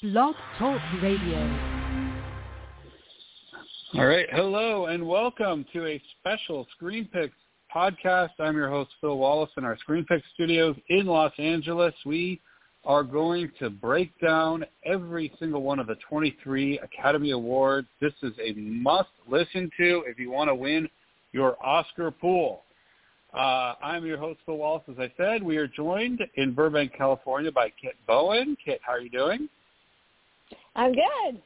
Blog Talk Radio. All right. Hello and welcome to a special Screen Picks podcast. I'm your host, Phil Wallace, in our Screen Picks studios in Los Angeles. We are going to break down every single one of the 23 Academy Awards. This is a must listen to if you want to win your Oscar pool. Uh, I'm your host, Phil Wallace. As I said, we are joined in Burbank, California by Kit Bowen. Kit, how are you doing? I'm good.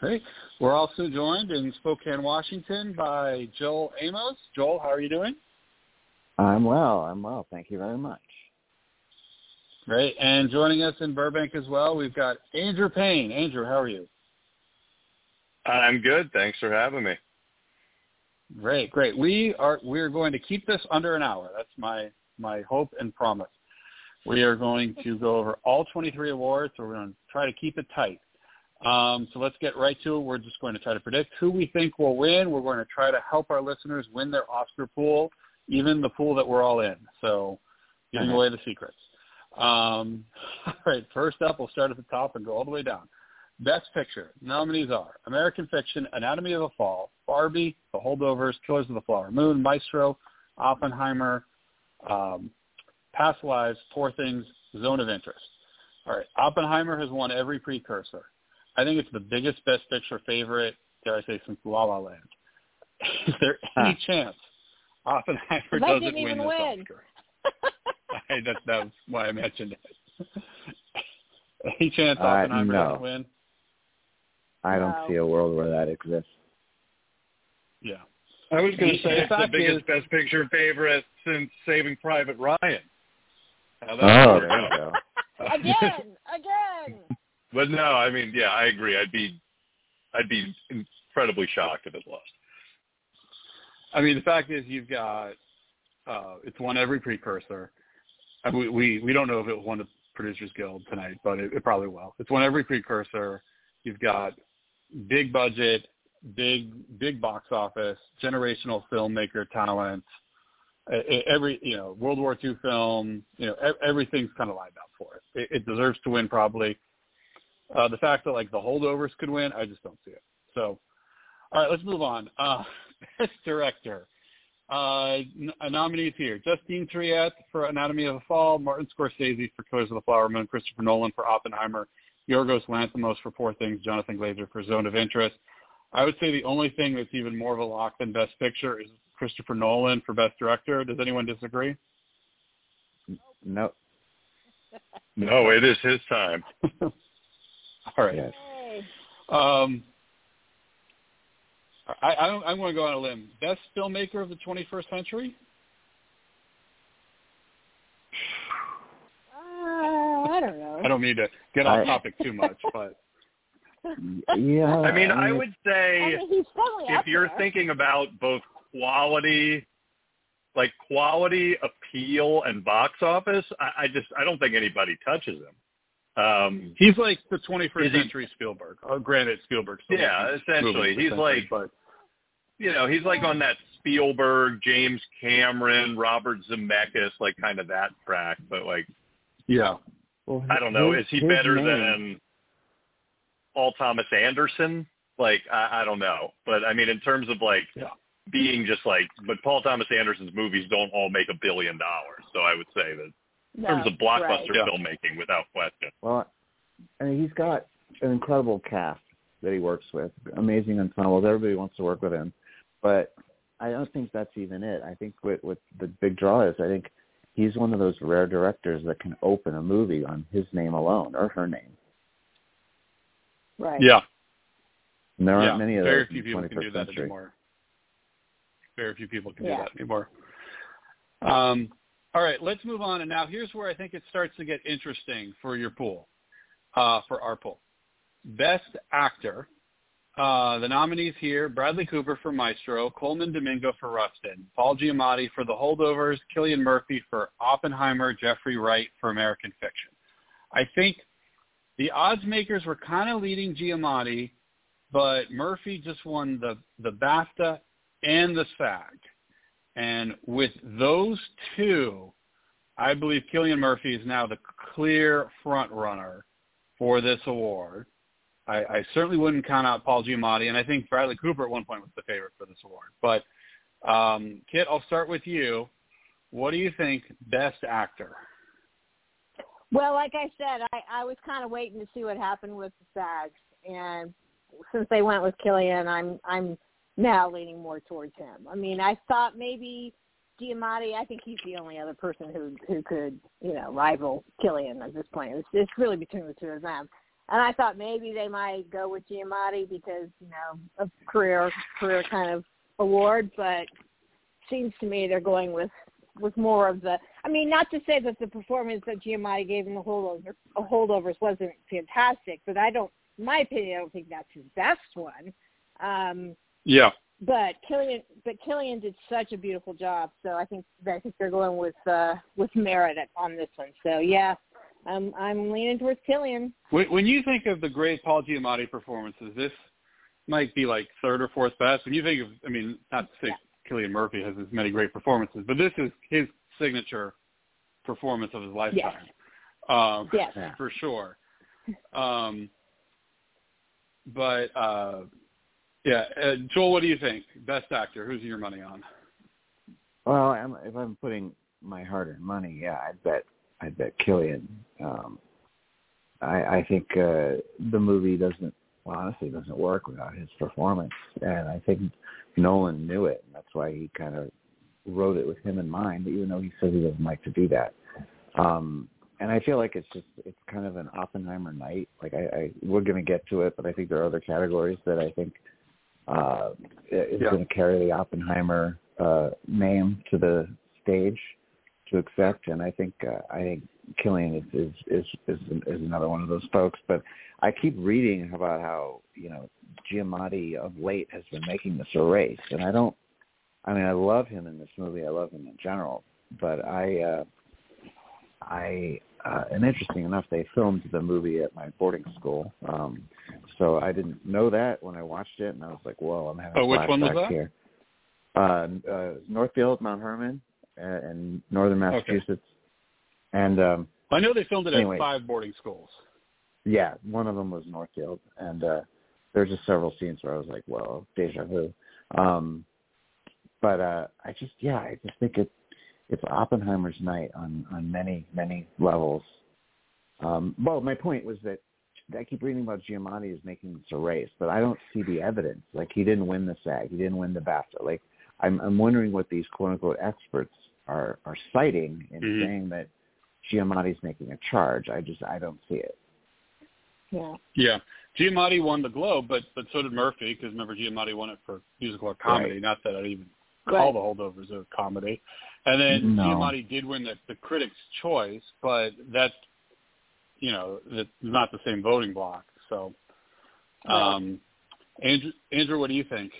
Great. We're also joined in Spokane, Washington by Joel Amos. Joel, how are you doing? I'm well. I'm well. Thank you very much. Great. And joining us in Burbank as well, we've got Andrew Payne. Andrew, how are you? I'm good. Thanks for having me. Great, great. We are we're going to keep this under an hour. That's my my hope and promise. We are going to go over all 23 awards. So we're going to try to keep it tight. Um, so let's get right to it. We're just going to try to predict who we think will win. We're going to try to help our listeners win their Oscar pool, even the pool that we're all in. So giving away the secrets. Um, all right, first up, we'll start at the top and go all the way down. Best Picture nominees are American Fiction, Anatomy of a Fall, Barbie, The Holdovers, Killers of the Flower Moon, Maestro, Oppenheimer, um, Past Lives, Poor Things, Zone of Interest. All right, Oppenheimer has won every precursor. I think it's the biggest Best Picture favorite, dare I say, since La La Land. Is there any huh. chance Oppenheimer doesn't win this win. Oscar? I, that, that's why I mentioned it. any chance Oppenheimer uh, no. doesn't win? I don't Wow. see a world where that exists. Yeah. I was going to say it's the biggest is- Best Picture favorite since Saving Private Ryan. How Oh, there you go. again, again. But no, I mean, yeah, I agree. I'd be, I'd be incredibly shocked if it lost. I mean, the fact is, you've got uh, it's won every precursor. I mean, we we don't know if it won the Producers Guild tonight, but it, it probably will. It's won every precursor. You've got big budget, big big box office, generational filmmaker talent. Every you know World War II film, you know everything's kind of lined up for it. It, it deserves to win probably. Uh, the fact that like the holdovers could win, I just don't see it. So, all right, let's move on. Uh, best director. Uh, n- nominees here: Justine Triet for Anatomy of a Fall, Martin Scorsese for Killers of the Flower Moon, Christopher Nolan for Oppenheimer, Yorgos Lanthimos for Poor Things, Jonathan Glazer for Zone of Interest. I would say the only thing that's even more of a lock than Best Picture is Christopher Nolan for Best Director. Does anyone disagree? No. No, it is his time. All right. Yes. Um, I, I don't, I'm going to go on a limb. Best filmmaker of the 21st century? Uh, I don't know. I don't mean to get off topic too much, but Yeah. I mean, I it's- would I say mean, if you're there. thinking about both quality, like quality, appeal, and box office, I, I just I don't think anybody touches him. Um, he's like the 21st Is he- century Spielberg. Oh, granted, Spielberg. Yeah, essentially. He's essentially, like- but you know, he's like on that Spielberg, James Cameron, Robert Zemeckis, like kind of that track. But like, yeah, well, I don't know, his- is he better name- than Paul Thomas Anderson? Like, I, I don't know. But I mean, in terms of like Yeah. Being just like, but Paul Thomas Anderson's movies don't all make a billion dollars. So I would say that in no, terms of blockbuster right. Yeah. filmmaking, without question. Well, I mean, he's got an incredible cast that he works with, amazing ensembles. Everybody wants to work with him, but I don't think that's even it. I think what, what the big draw is, I think he's one of those rare directors that can open a movie on his name alone or her name. Right. yeah, And there aren't yeah. many of Very those few in the people 21st can do that century. anymore. Very few people can Yeah. do that anymore. Um, all right, let's move on. And now here's where I think it starts to get interesting for your pool, uh, for our pool. Best Actor. Uh, the nominees here, Bradley Cooper for Maestro, Colman Domingo for Rustin, Paul Giamatti for The Holdovers, Cillian Murphy for Oppenheimer, Jeffrey Wright for American Fiction. I think the odds makers were kind of leading Giamatti, but Murphy just won the, the BAFTA and the SAG. And with those two, I believe Cillian Murphy is now the clear front runner for this award. I, I certainly wouldn't count out Paul Giamatti, and I think Bradley Cooper at one point was the favorite for this award. But um, Kit, I'll start with you. What do you think Best Actor? Well, like I said, I, I was kind of waiting to see what happened with the SAGs, and since they went with Cillian, I'm I'm now leaning more towards him. I mean, I thought maybe Giamatti. I think he's the only other person who who could you know rival Cillian at this point. It's, it's really between the two of them. And I thought maybe they might go with Giamatti because you know a career career kind of award, but seems to me they're going with with more of the. I mean, not to say that the performance that Giamatti gave in the holdover, holdovers wasn't fantastic, but I don't. In my opinion, I don't think that's his best one. Um, yeah. But Cillian, but Cillian did such a beautiful job, so I think I think they're going with uh, with merit on this one. So yeah, I'm I'm leaning towards Cillian. When, when you think of the great Paul Giamatti performances, this might be like third or fourth best. When you think of, I mean, not to say yeah. Cillian Murphy has as many great performances, but this is his signature performance of his lifetime. Yes. Um, yes. for sure. Um, but uh, yeah, uh, Joel, what do you think? Best actor, who's your money on? Well, I'm, if I'm putting my hard-earned money, yeah, I'd bet I'd bet Cillian. Um, I, I think uh, the movie doesn't, well, honestly, doesn't work without his performance, and I think Nolan knew it, and that's why he kind of wrote it with him in mind, even though he says he doesn't like to do that. Um, and I feel like it's just it's kind of an Oppenheimer night. Like I, I we're going to get to it, but I think there are other categories that I think uh, is yeah. going to carry the Oppenheimer uh, name to the stage to accept, and I think uh, I think Cillian is, is is is is another one of those folks. But I keep reading about how you know Giamatti of late has been making this a race, and I don't. I mean, I love him in this movie. I love him in general, but I, uh, I, uh, and interesting enough, they filmed the movie at my boarding school. Um, so I didn't know that when I watched it, and I was like, "Whoa, I'm having oh, which one was that? here." Uh, uh, Northfield, Mount Hermon, uh, in northern Massachusetts, okay. and um, I know they filmed it anyway, at five boarding schools. Yeah, one of them was Northfield, and uh, there's just several scenes where I was like, "Whoa, deja vu." Um, but uh, I just, yeah, I just think it it's Oppenheimer's night on on many many levels. Um, well, my point was that I keep reading about Giamatti as making this a race, but I don't see the evidence. Like he didn't win the SAG, he didn't win the BAFTA. Like I'm I'm wondering what these quote unquote experts are are citing in mm-hmm. saying that Giamatti's making a charge. I just I don't see it. Yeah. Yeah. Giamatti won the Globe, but but so did Murphy because remember Giamatti won it for musical or comedy. Right. Not that I'd even call the holdovers a comedy. And then no. Giamatti did win the, the Critics' Choice, but that's you know that's not the same voting block. So, um, Andrew, Andrew, what do you think?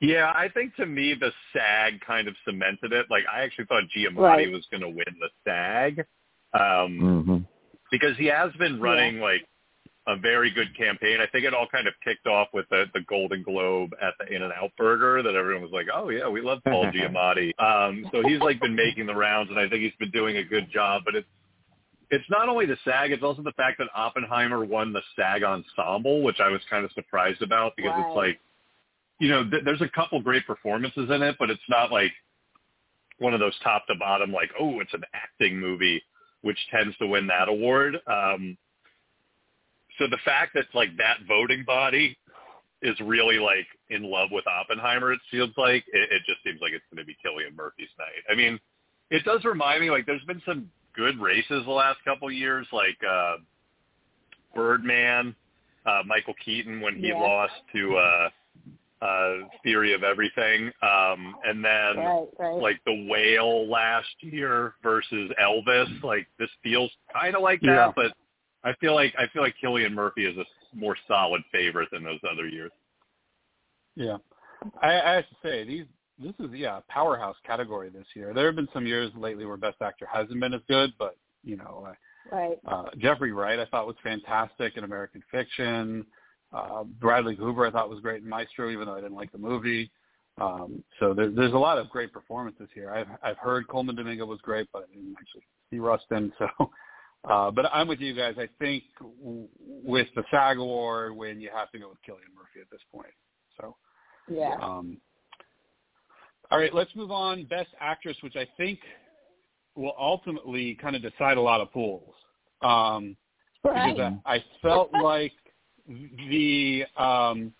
Yeah, I think to me the SAG kind of cemented it. Like I actually thought Giamatti right. was going to win the SAG um, mm-hmm. because he has been running yeah. like a very good campaign. I think it all kind of kicked off with the, the Golden Globe at the In and Out Burger that everyone was like, "Oh yeah, we love Paul Giamatti." Um, so he's like been making the rounds, and I think he's been doing a good job. But it's it's not only the SAG; it's also the fact that Oppenheimer won the SAG Ensemble, which I was kind of surprised about because right. it's like, you know, th- there's a couple great performances in it, but it's not like one of those top to bottom like, oh, it's an acting movie, which tends to win that award. Um, so the fact that like that voting body is really like in love with Oppenheimer, it feels like it, it just seems like it's going to be Cillian Murphy's night. I mean, it does remind me like there's been some good races the last couple years, like uh, Birdman, uh, Michael Keaton when he Yeah. lost to uh, uh, Theory of Everything, um, and then Right, right. like the whale last year versus Elvis. Like this feels kind of like that, Yeah. but I feel like I feel like Cillian Murphy is a s- more solid favorite than those other years. Yeah, I, I have to say these. This is yeah a powerhouse category this year. There have been some years lately where Best Actor hasn't been as good, but you know, Right. uh, Jeffrey Wright I thought was fantastic in American Fiction. Uh, Bradley Cooper I thought was great in Maestro, even though I didn't like the movie. Um, so there, there's a lot of great performances here. I've I've heard Colman Domingo was great, but I didn't actually see Rustin. So Uh, but I'm with you guys. I think w- with the SAG award win, you have to go with Cillian Murphy at this point. So Yeah. um, all right, let's move on. Best actress, which I think will ultimately kind of decide a lot of pools. Um, Right. because I, I felt like the um,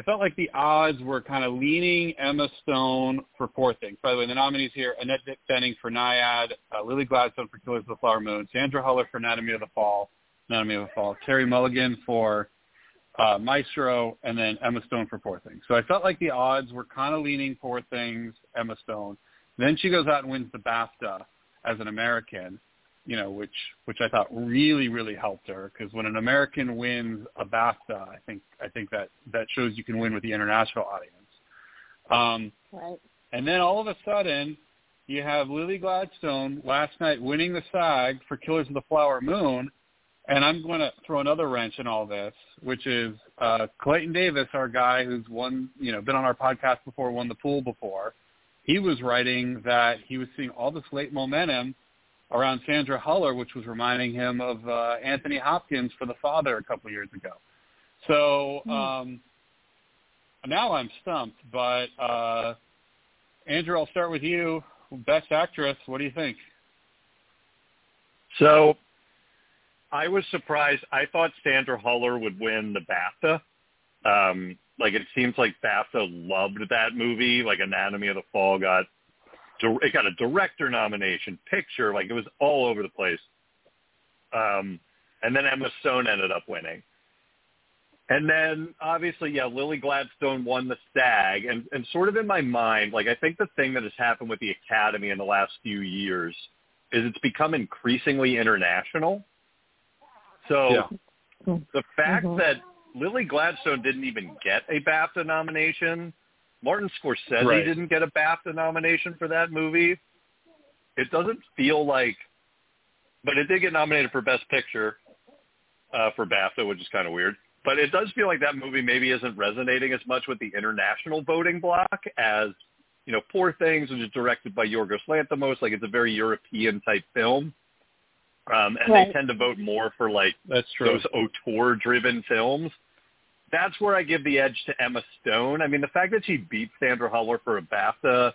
I felt like the odds were kind of leaning Emma Stone for Poor Things. By the way, the nominees here: Annette Bening for Nyad, uh, Lily Gladstone for Killers of the Flower Moon, Sandra Huller for Anatomy of the Fall, Anatomy of the Fall, Carey Mulligan for uh, Maestro, and then Emma Stone for Poor Things. So I felt like the odds were kind of leaning Poor Things, Emma Stone. Then she goes out and wins the BAFTA as an American you know, which which I thought really really helped her because when an American wins a BAFTA, I think I think that that shows you can win with the international audience. Um, Right. and then all of a sudden, you have Lily Gladstone last night winning the SAG for Killers of the Flower Moon, and I'm going to throw another wrench in all this, which is uh, Clayton Davis, our guy who's won, you know, been on our podcast before, won the pool before. He was writing that he was seeing all this late momentum around Sandra Huller, which was reminding him of uh, Anthony Hopkins for The Father a couple of years ago. So um, now I'm stumped, but uh, Andrew, I'll start with you. Best actress, what do you think? So I was surprised. I thought Sandra Huller would win the BAFTA. Um, like it seems like BAFTA loved that movie. Like Anatomy of the Fall got it got a director nomination, picture, like it was all over the place. Um, and then Emma Stone ended up winning. And then obviously, yeah, Lily Gladstone won the SAG, and and sort of in my mind, like I think the thing that has happened with the Academy in the last few years is it's become increasingly international. So Yeah. the fact Mhm. that Lily Gladstone didn't even get a BAFTA nomination, Martin Scorsese Right. didn't get a BAFTA nomination for that movie. It doesn't feel like, but it did get nominated for Best Picture uh, for BAFTA, which is kind of weird. But it does feel like that movie maybe isn't resonating as much with the international voting block as, you know, Poor Things, which is directed by Yorgos Lanthimos. Like it's a very European type film. Um, and Right. they tend to vote more for like That's true. those auteur-driven films. That's where I give the edge to Emma Stone. I mean, the fact that she beat Sandra Huller for a BAFTA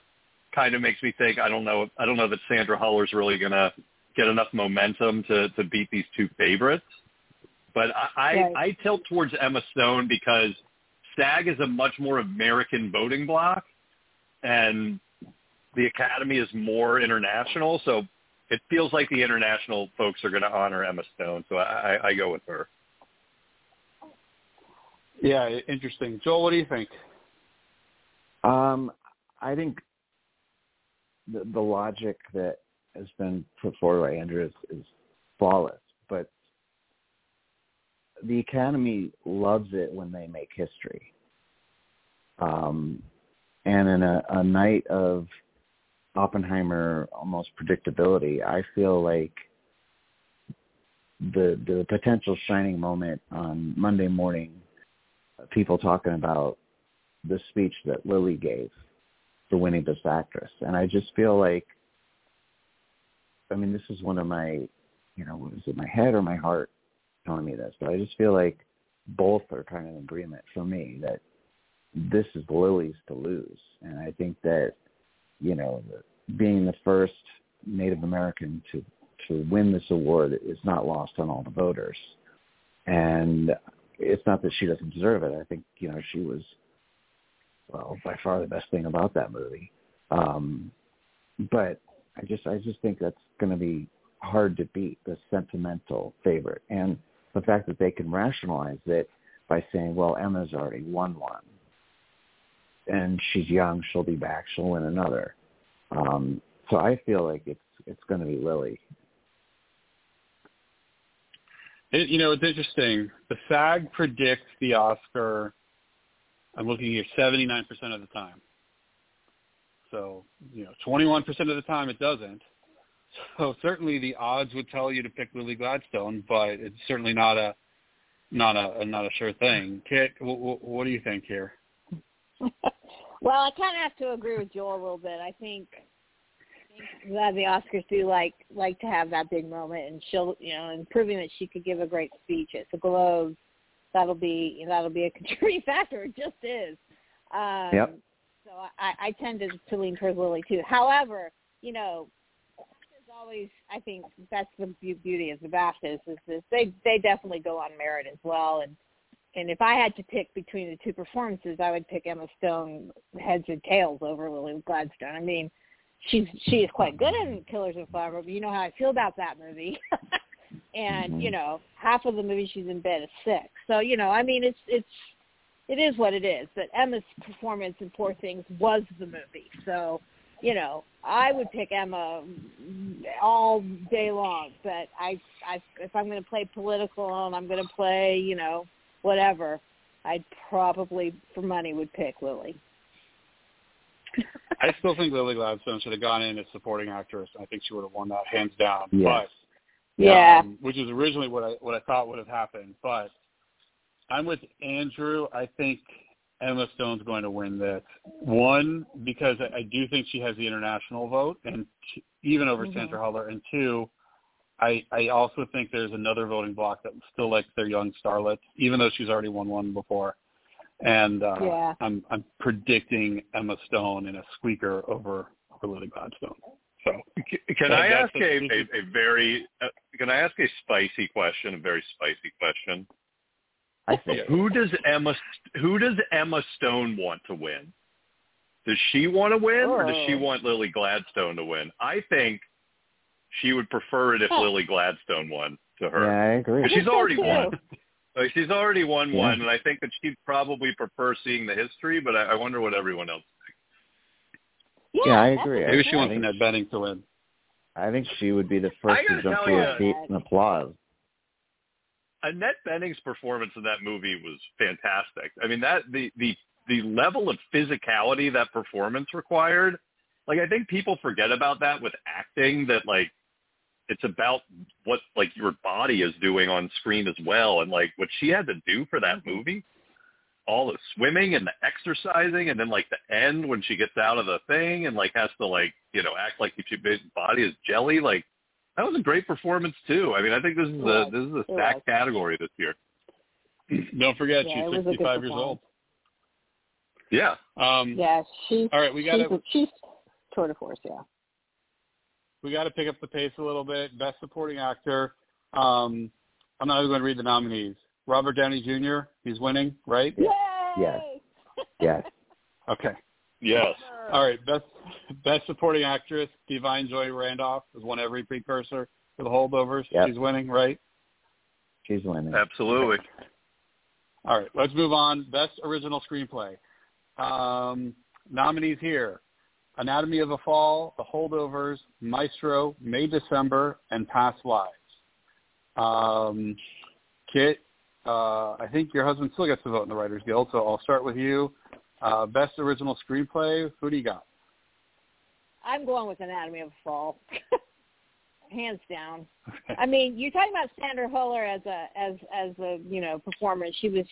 kind of makes me think I don't know I don't know that Sandra Huller's really gonna get enough momentum to to beat these two favorites. But I I, Right. I tilt towards Emma Stone because SAG is a much more American voting block, and the Academy is more international. So it feels like the international folks are going to honor Emma Stone. So I, I, I go with her. Yeah, interesting. Joel, what do you think? Um, I think the, the logic that has been put forward by Andrew is, is flawless, but the Academy loves it when they make history. Um, and in a, a night of Oppenheimer almost predictability, I feel like the the potential shining moment on Monday morning, people talking about the speech that Lily gave for winning Best Actress, and I just feel like, I mean, this is one of my, you know, is it my head or my heart telling me this? But I just feel like both are kind of in agreement for me that this is Lily's to lose, and I think that, you know, being the first Native American to to win this award is not lost on all the voters, and it's not that she doesn't deserve it. I think you know she was well by far the best thing about that movie. Um, but I just I just think that's going to be hard to beat the sentimental favorite and the fact that they can rationalize it by saying, well, Emma's already won one, and she's young, she'll be back, she'll win another. Um, so I feel like it's it's going to be Lily. It, you know, it's interesting. The SAG predicts the Oscar. I'm looking here, 79% of the time. So, you know, 21% of the time it doesn't. So certainly the odds would tell you to pick Lily Gladstone, but it's certainly not a not a not a sure thing. Kit, what, what do you think here? well, I kind of have to agree with Joel a little bit. I think glad the Oscars do like like to have that big moment, and she'll you know, and proving that she could give a great speech at the Globes, that'll be you know, that'll be a contributing factor. It just is. Um, Yep. So I, I tend to, to lean towards Lily too. However, you know, there's always I think that's the beauty of the BAFTAs is this they they definitely go on merit as well. And and if I had to pick between the two performances, I would pick Emma Stone heads and tails over Lily Gladstone. I mean, she's she is quite good in Killers of Flower Moon, but you know how I feel about that movie. and Mhm. you know, half of the movie she's in bed is sick. So you know, I mean, it's it's it is what it is. But Emma's performance in Poor Things was the movie. So you know, I would pick Emma all day long. But I, I if I'm going to play political and I'm going to play, you know, whatever, I'd probably for money would pick Lily. I still think Lily Gladstone should have gone in as supporting actress. I think she would have won that hands down. Yes. But Yeah. um, which is originally what I what I thought would have happened. But I'm with Andrew. I think Emma Stone's going to win this. One because I, I do think she has the international vote, and t- even over Mhm. Sandra Huller. And two, I I also think there's another voting block that still likes their young starlets, even though she's already won one before. And uh, Yeah. I'm I'm predicting Emma Stone in a squeaker over over Lily Gladstone. So Can I ask a- a, a, a very uh, can I ask a spicy question? A very spicy question. I think. Who does Emma Who does Emma Stone want to win? Does she want to win, or does she Oh. want Lily Gladstone to win? I think she would prefer it if Huh. Lily Gladstone won to her. Yeah, I agree. She's already won. Like she's already won Yeah. one, and I think that she'd probably prefer seeing the history. But I, I wonder what everyone else. Thinks. Yeah, I agree. a maybe good she point. wants Annette Bening to win. I think she would be the first gotta jump to her feet and applaud. Uh, Annette Bening's performance in that movie was fantastic. I mean that the the the level of physicality that performance required. Like I think people forget about that with acting that like it's about what like your body is doing on screen as well and like what she had to do for that movie all the swimming and the exercising and then like the end when she gets out of the thing and like has to like you know act like her body is jelly like that was a great performance too i mean i think this is a this is a It stacked category this year Don't forget, Yeah, she's was 65 years old. yeah Um, Yeah, she's All right, we got she's, she's tour de force. Yeah. We got to pick up the pace a little bit. Best Supporting Actor. Um, I'm not even going to read the nominees. Robert Downey Jr. He's winning, right? Yeah. Yay! Yes. Yes. Okay. yes All right. Best Best Supporting Actress. Da'Vine Joy Randolph has won every precursor for the holdovers. Yep. She's winning, right? She's winning. absolutely All right. Let's move on. Best Original Screenplay. Um, nominees here: Anatomy of a Fall, The Holdovers, Maestro, May December, and Past Lives. Um, Kit, uh, I think your husband still gets to vote in the Writers Guild, so I'll start with you. Uh, best Original Screenplay. Who do you got? I'm going with Anatomy of a Fall, hands down. I mean, you're talking about Sandra Huller as a as as a you know performer. She was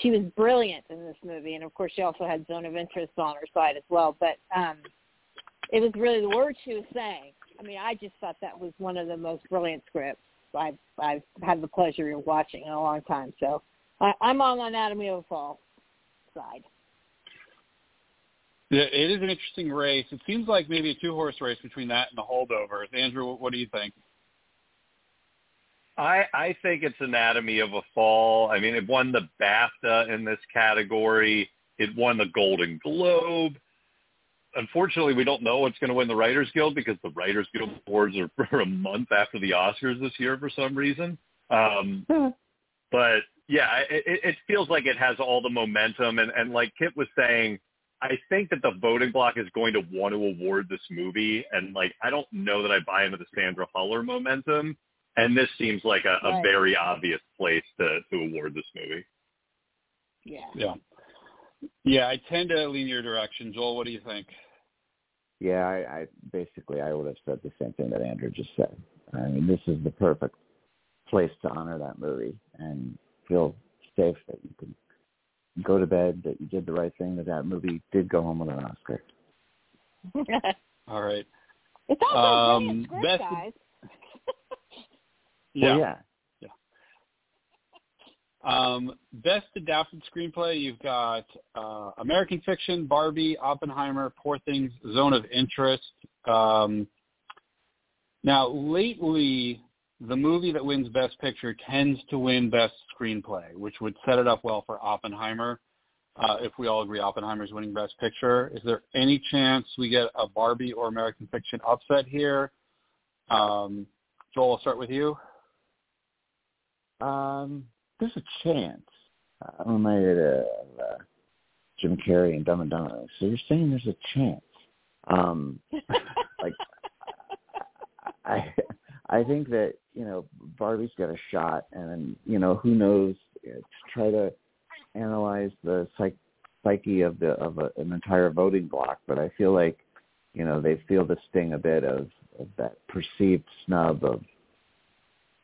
she was brilliant in this movie, and of course, she also had Zone of Interest on her side as well. But um, it was really the words she was saying. I mean, I just thought that was one of the most brilliant scripts I've I've had the pleasure of watching in a long time. So I, I'm on Anatomy of a Fall side. It is an interesting race. It seems like maybe a two-horse race between that and the holdovers. Andrew, what do you think? I, I think it's Anatomy of a Fall. I mean, it won the BAFTA in this category. It won the Golden Globe. Unfortunately, we don't know what's going to win the Writers Guild because the Writers Guild awards are for a month after the Oscars this year for some reason. Um, but yeah, it, it it feels like it has all the momentum. And, and like Kit was saying, I think that the voting block is going to want to award this movie. And like, I don't know that I buy into the Sandra Huller momentum. And this seems like a, a Right. very obvious place to, to award this movie. Yeah. Yeah. Yeah, I tend to lean your direction. Joel, what do you think? Yeah, I, I basically I would have said the same thing that Andrew just said. I mean, this is the perfect place to honor that movie and feel safe that you can go to bed, that you did the right thing, that that movie did go home with an Oscar. All right. It's also a brilliant Um, script, best- guys. Well, yeah. Um, best adapted screenplay, you've got uh, American Fiction, Barbie, Oppenheimer, Poor Things, Zone of Interest. Um, now, lately, the movie that wins Best Picture tends to win Best Screenplay, which would set it up well for Oppenheimer. Uh, if we all agree Oppenheimer's winning Best Picture, is there any chance we get a Barbie or American Fiction upset here? Um, Joel, I'll start with you. Um, there's a chance. I'm reminded of uh, Jim Carrey and Dumb and Dumber. So you're saying there's a chance? Um, like I, I think that you know Barbie's got a shot, and you know who knows uh, to try to analyze the psych, psyche of the of a, an entire voting block. But I feel like you know they feel the sting a bit of, of that perceived snub of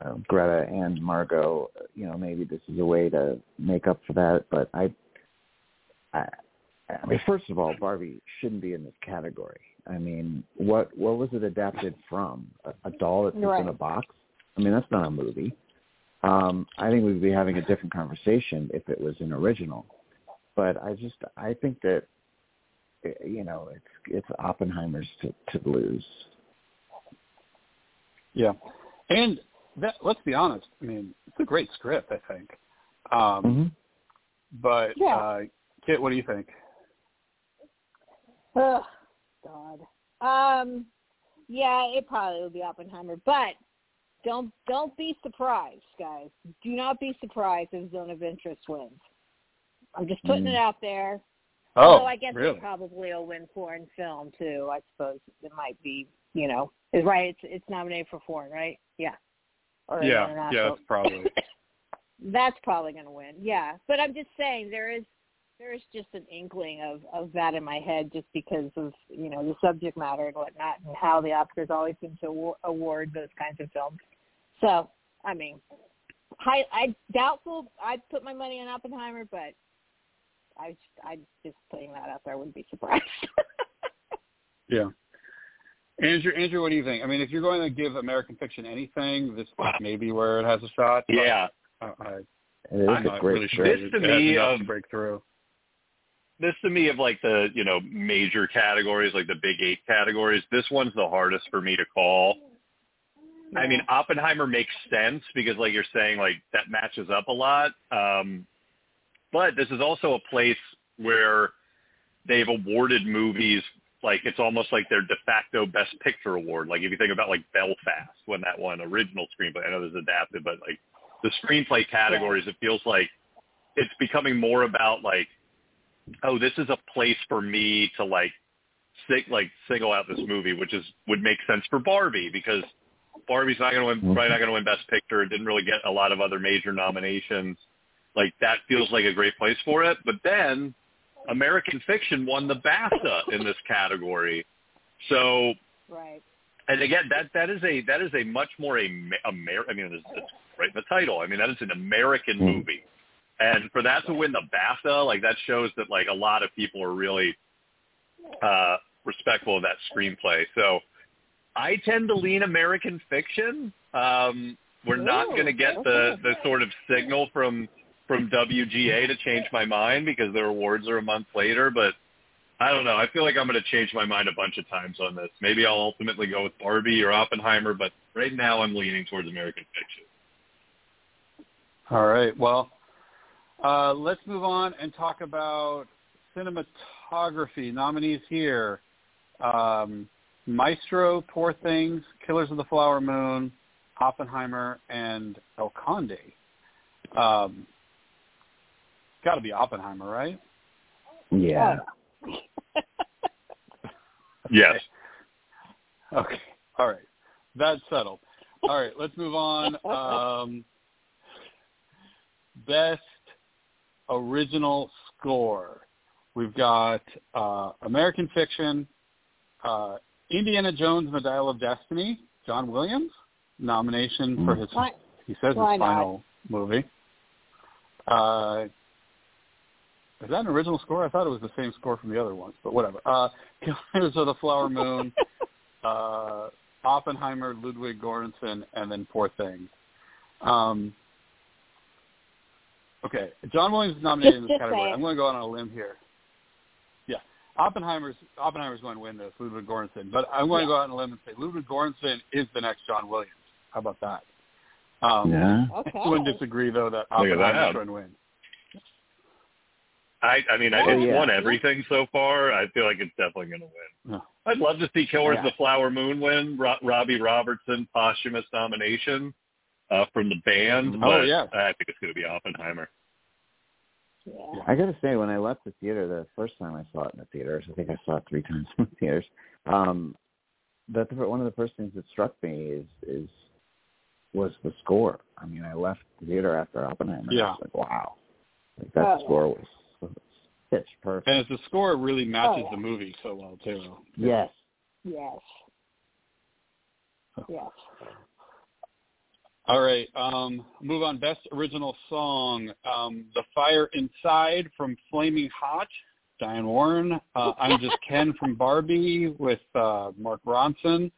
uh, Greta and Margot, you know, maybe this is a way to make up for that. But I, I, I mean, first of all, Barbie shouldn't be in this category. I mean, what what was it adapted from? A, a doll that sits Right. in a box? I mean, that's not a movie. Um, I think we'd be having a different conversation if it was an original. But I just, I think that, you know, it's it's Oppenheimer's to to lose. Yeah, and that, let's be honest. I mean, it's a great script. I think. Um, hmm But Yeah. uh, Kit, what do you think? Ugh, God. Um, yeah, it probably will be Oppenheimer, but don't don't be surprised, guys. Do not be surprised if Zone of Interest wins. I'm just putting Mm. it out there. Oh, Although I guess really? it probably will win foreign film too. I suppose it might be, you know, is right. It's it's nominated for foreign, right? Yeah. Or Yeah, yeah, that's probably. That's probably going to win. Yeah, but I'm just saying there is there is just an inkling of of that in my head just because of you know the subject matter and whatnot and how the Oscars always seem to award, award those kinds of films. So I mean, I I doubtful. I'd put my money on Oppenheimer, but I I just putting that out there. I wouldn't be surprised. Yeah. Andrew, Andrew, what do you think? I mean, if you're going to give American Fiction anything, this may be where it has a shot. Yeah. uh, I, It is I'm a not great really sure script. This to me of- breakthrough. this to me of like the you know major categories like the big eight categories this one's the hardest for me to call i mean oppenheimer makes sense because like you're saying like that matches up a lot um but this is also a place where they've awarded movies like it's almost like their de facto best picture award like if you think about like belfast when that one original screenplay i know this is adapted but like the screenplay categories it feels like it's becoming more about like oh, this is a place for me to like sig- like single out this movie, which is would make sense for Barbie because Barbie's not going to win, Mhm. probably not going to win Best Picture. It didn't really get a lot of other major nominations. Like that feels like a great place for it. But then American Fiction won the BAFTA in this category. So right. and again, that that is a that is a much more a Amer- I mean, it's, it's right in the title. I mean, that is an American Mm. movie, and for that to win the BAFTA, like that shows that like a lot of people are really uh, respectful of that screenplay. So I tend to lean American fiction. Um, we're not going to get the the sort of signal from from WGA to change my mind because their awards are a month later, but. I don't know. I feel like I'm going to change my mind a bunch of times on this. Maybe I'll ultimately go with Barbie or Oppenheimer, but right now I'm leaning towards American Fiction. All right. Well, uh, let's move on and talk about cinematography. Nominees here. Um, Maestro, Poor Things, Killers of the Flower Moon, Oppenheimer, and El Conde. Um, got to be Oppenheimer, right? Yeah. Yes. Okay. All right. That's settled. All right. Let's move on. Um, best original score. We've got uh, American Fiction, uh, Indiana Jones and the Dial of Destiny, John Williams, nomination for his, Why- he says why his not? final movie. Uh, is that an original score? I thought it was the same score from the other ones, but whatever. Uh, Killers of the Flower Moon, uh, Oppenheimer, Ludwig Göransson, and then Poor Things. Um, okay, John Williams is nominated in this category. say. I'm going to go out on a limb here. Yeah, Oppenheimer's Oppenheimer's going to win this, Ludwig Göransson. But I'm going to go out on a limb and say Ludwig Göransson is the next John Williams. How about that? Um, Yeah. Okay. I wouldn't disagree though that Look at that. Oppenheimer's going to win. I, I mean, I, Oh, it's yeah. won everything so far. I feel like it's definitely going to win. No. I'd love to see Killers Yeah. of the Flower Moon win. Ro- Robbie Robertson posthumous nomination uh, from the band. Oh, but yeah. I think it's going to be Oppenheimer. Yeah. I gotta say, when I left the theater the first time I saw it in the theaters, I think I saw it three times in the theaters. Um, that the, one of the first things that struck me is is was the score. I mean, I left the theater after Oppenheimer. and I Yeah. was like, wow, like that Oh, score was, was perfect. And it's the score really matches Oh, yeah. the movie so well too. Yes. Yes. Yes. All right. Um, move on. Best original song. Um, the Fire Inside from Flamin' Hot, Diane Warren. Uh, I'm Just Ken from Barbie with uh, Mark Ronson.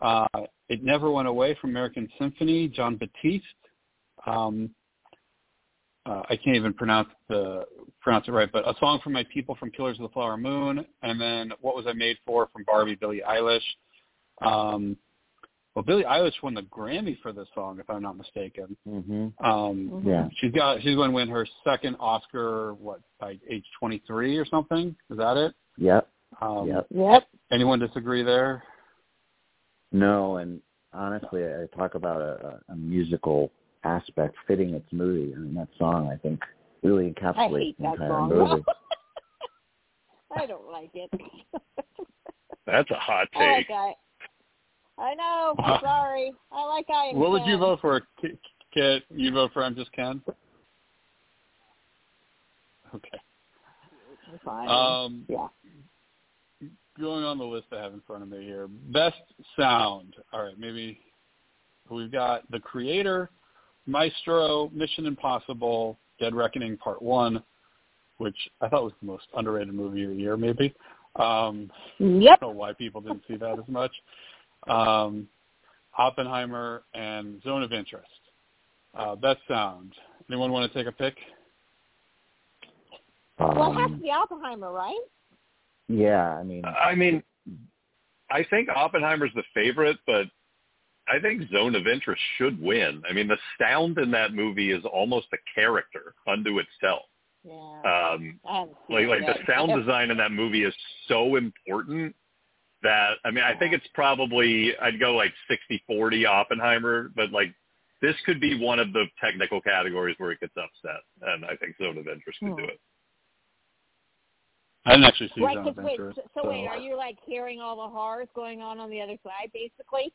Uh, it Never Went Away from American Symphony, Jon Batiste. Um, uh, I can't even pronounce the pronounce it right, but a song from my people from Killers of the Flower Moon, and then What Was I Made For from Barbie, Billie Eilish. Um, well, Billie Eilish won the Grammy for this song, if I'm not mistaken. Mhm. Um, Yeah. she's got she's going to win her second Oscar, what by age 23 or something? Is that it? Yep. Um, Yep. Yep. Anyone disagree there? No, and honestly, I talk about a, a, a musical aspect fitting its movie. I mean, that song I think really encapsulates the that entire song. movie. I don't like it. That's a hot I like take. I. I know. Sorry. I like I. What would you vote for? Kit, you vote for I'm Just Ken? Okay. Fine. Um, yeah. going on the list I have in front of me here. Best sound. All right, maybe we've got The Creator, Maestro, Mission Impossible, Dead Reckoning Part 1, which I thought was the most underrated movie of the year, maybe. Um, Yep. I don't know why people didn't see that as much. Um, Oppenheimer and Zone of Interest. Uh, best sound. Anyone want to take a pick? well, it has to Um, be Oppenheimer, right? yeah, I mean, I mean, I think Oppenheimer's the favorite, but I think Zone of Interest should win. I mean, the sound in that movie is almost a character unto itself. Yeah. Um, I haven't seen like like yet. the sound design in that movie is so important that I mean I think it's probably I'd go like 60-40 Oppenheimer, but like this could be one of the technical categories where it gets upset, and I think Zone of Interest could do Hmm. it. I didn't actually see Right, Zone 'cause of wait, Interest. so, so wait, are you like hearing all the horrors going on on the other side, basically?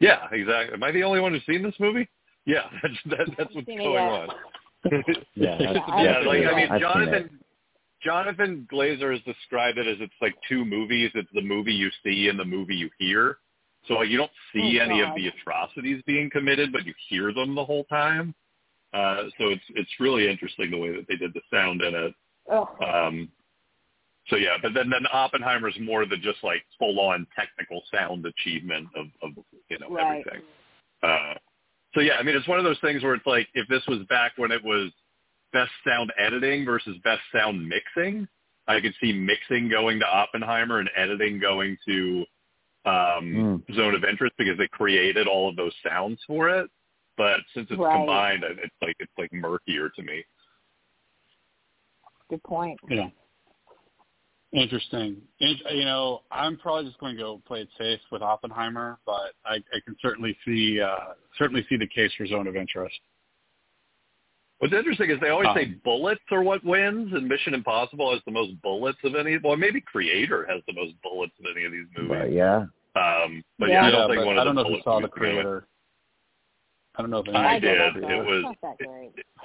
Yeah, exactly. Am I the only one who's seen this movie? Yeah, that's that, that's what's going on. yeah, I- yeah, like. I mean, I've. Jonathan Jonathan Glazer has described it as it's like two movies. It's the movie you see and the movie you hear. So like you don't see Oh, any God. of the atrocities being committed, but you hear them the whole time. Uh, so it's it's really interesting the way that they did the sound in it. Ugh. Um, so yeah, but then then Oppenheimer's more the just like full on technical sound achievement of of you know Right. everything. Uh, so yeah, I mean it's one of those things where it's like if this was back when it was best sound editing versus best sound mixing, I could see mixing going to Oppenheimer and editing going to um, Zone of Interest because they created all of those sounds for it. But since it's Right. combined, it's like it's like murkier to me. Good point. Yeah. Interesting. In- You know, I'm probably just going to go play it safe with Oppenheimer, but I, I can certainly see uh, certainly see the case for Zone of Interest. What's interesting is they always say Um, bullets are what wins, and Mission Impossible has the most bullets of any. Well, maybe Creator has the most bullets of any of these movies. But yeah, Um, but yeah, Yeah. I don't think one of I don't the know if you saw the movies are gonna win. creator. I don't know if I did. saw like the It was- Not.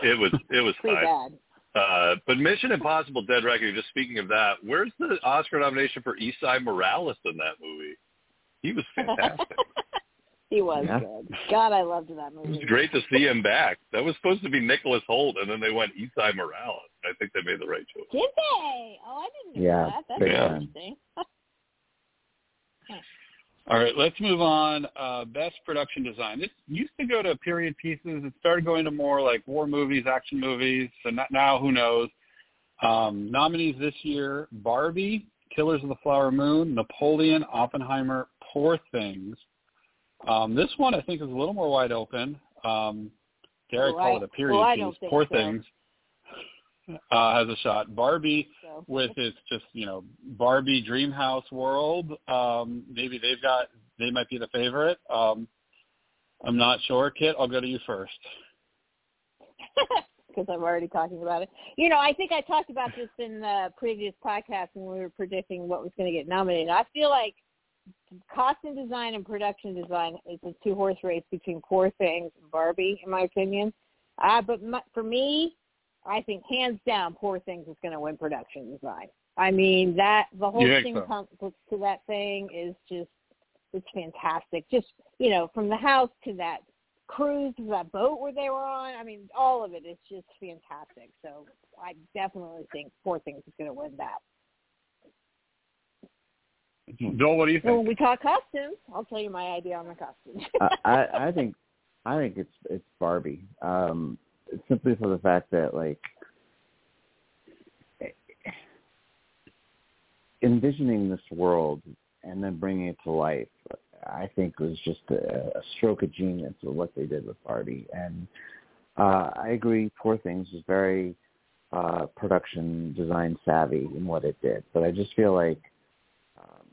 It was it was fine. bad. Uh, but Mission Impossible: Dead Reckoning. Just speaking of that, where's the Oscar nomination for Esai Morales in that movie? He was fantastic. he was Yeah. good. God, I loved that movie. it was great to see him back. That was supposed to be Nicholas Hoult, and then they went Esai Morales. I think they made the right choice. Did they? Oh, I didn't know Yeah, that. That's big time. interesting. All right, let's move on. Uh, best production design. This used to go to period pieces. It started going to more like war movies, action movies. So not, now, who knows? Um, nominees this year: Barbie, Killers of the Flower Moon, Napoleon, Oppenheimer, Poor Things. Um, this one I think is a little more wide open. Um, dare Well, I call I- it a period well, piece? don't Poor so. Things uh, has a shot. Barbie So. with its just you know Barbie Dream House world. Um, maybe they've got they might be the favorite. Um, I'm not sure. Kit, I'll go to you first. because I'm already talking about it. You know, I think I talked about this in the previous podcast when we were predicting what was going to get nominated. I feel like costume design and production design is a two horse race between Poor Things and Barbie, in my opinion. Uh, but my, for me, I think hands down, Poor Things is going to win production design. I mean that the whole You think thing so? comes to that thing is just it's fantastic. Just you know, from the house to that cruise to that boat where they were on. I mean, all of it is just fantastic. So I definitely think Poor Things is going to win that. Joel, what do you So when we talk costumes, I'll tell you my idea on the costumes. I, I I think I think it's it's Barbie. Um, simply for the fact that like envisioning this world and then bringing it to life, I think was just a, a stroke of genius of what they did with Barbie. And uh, I agree, Poor Things was very uh, production design savvy in what it did, but I just feel like um,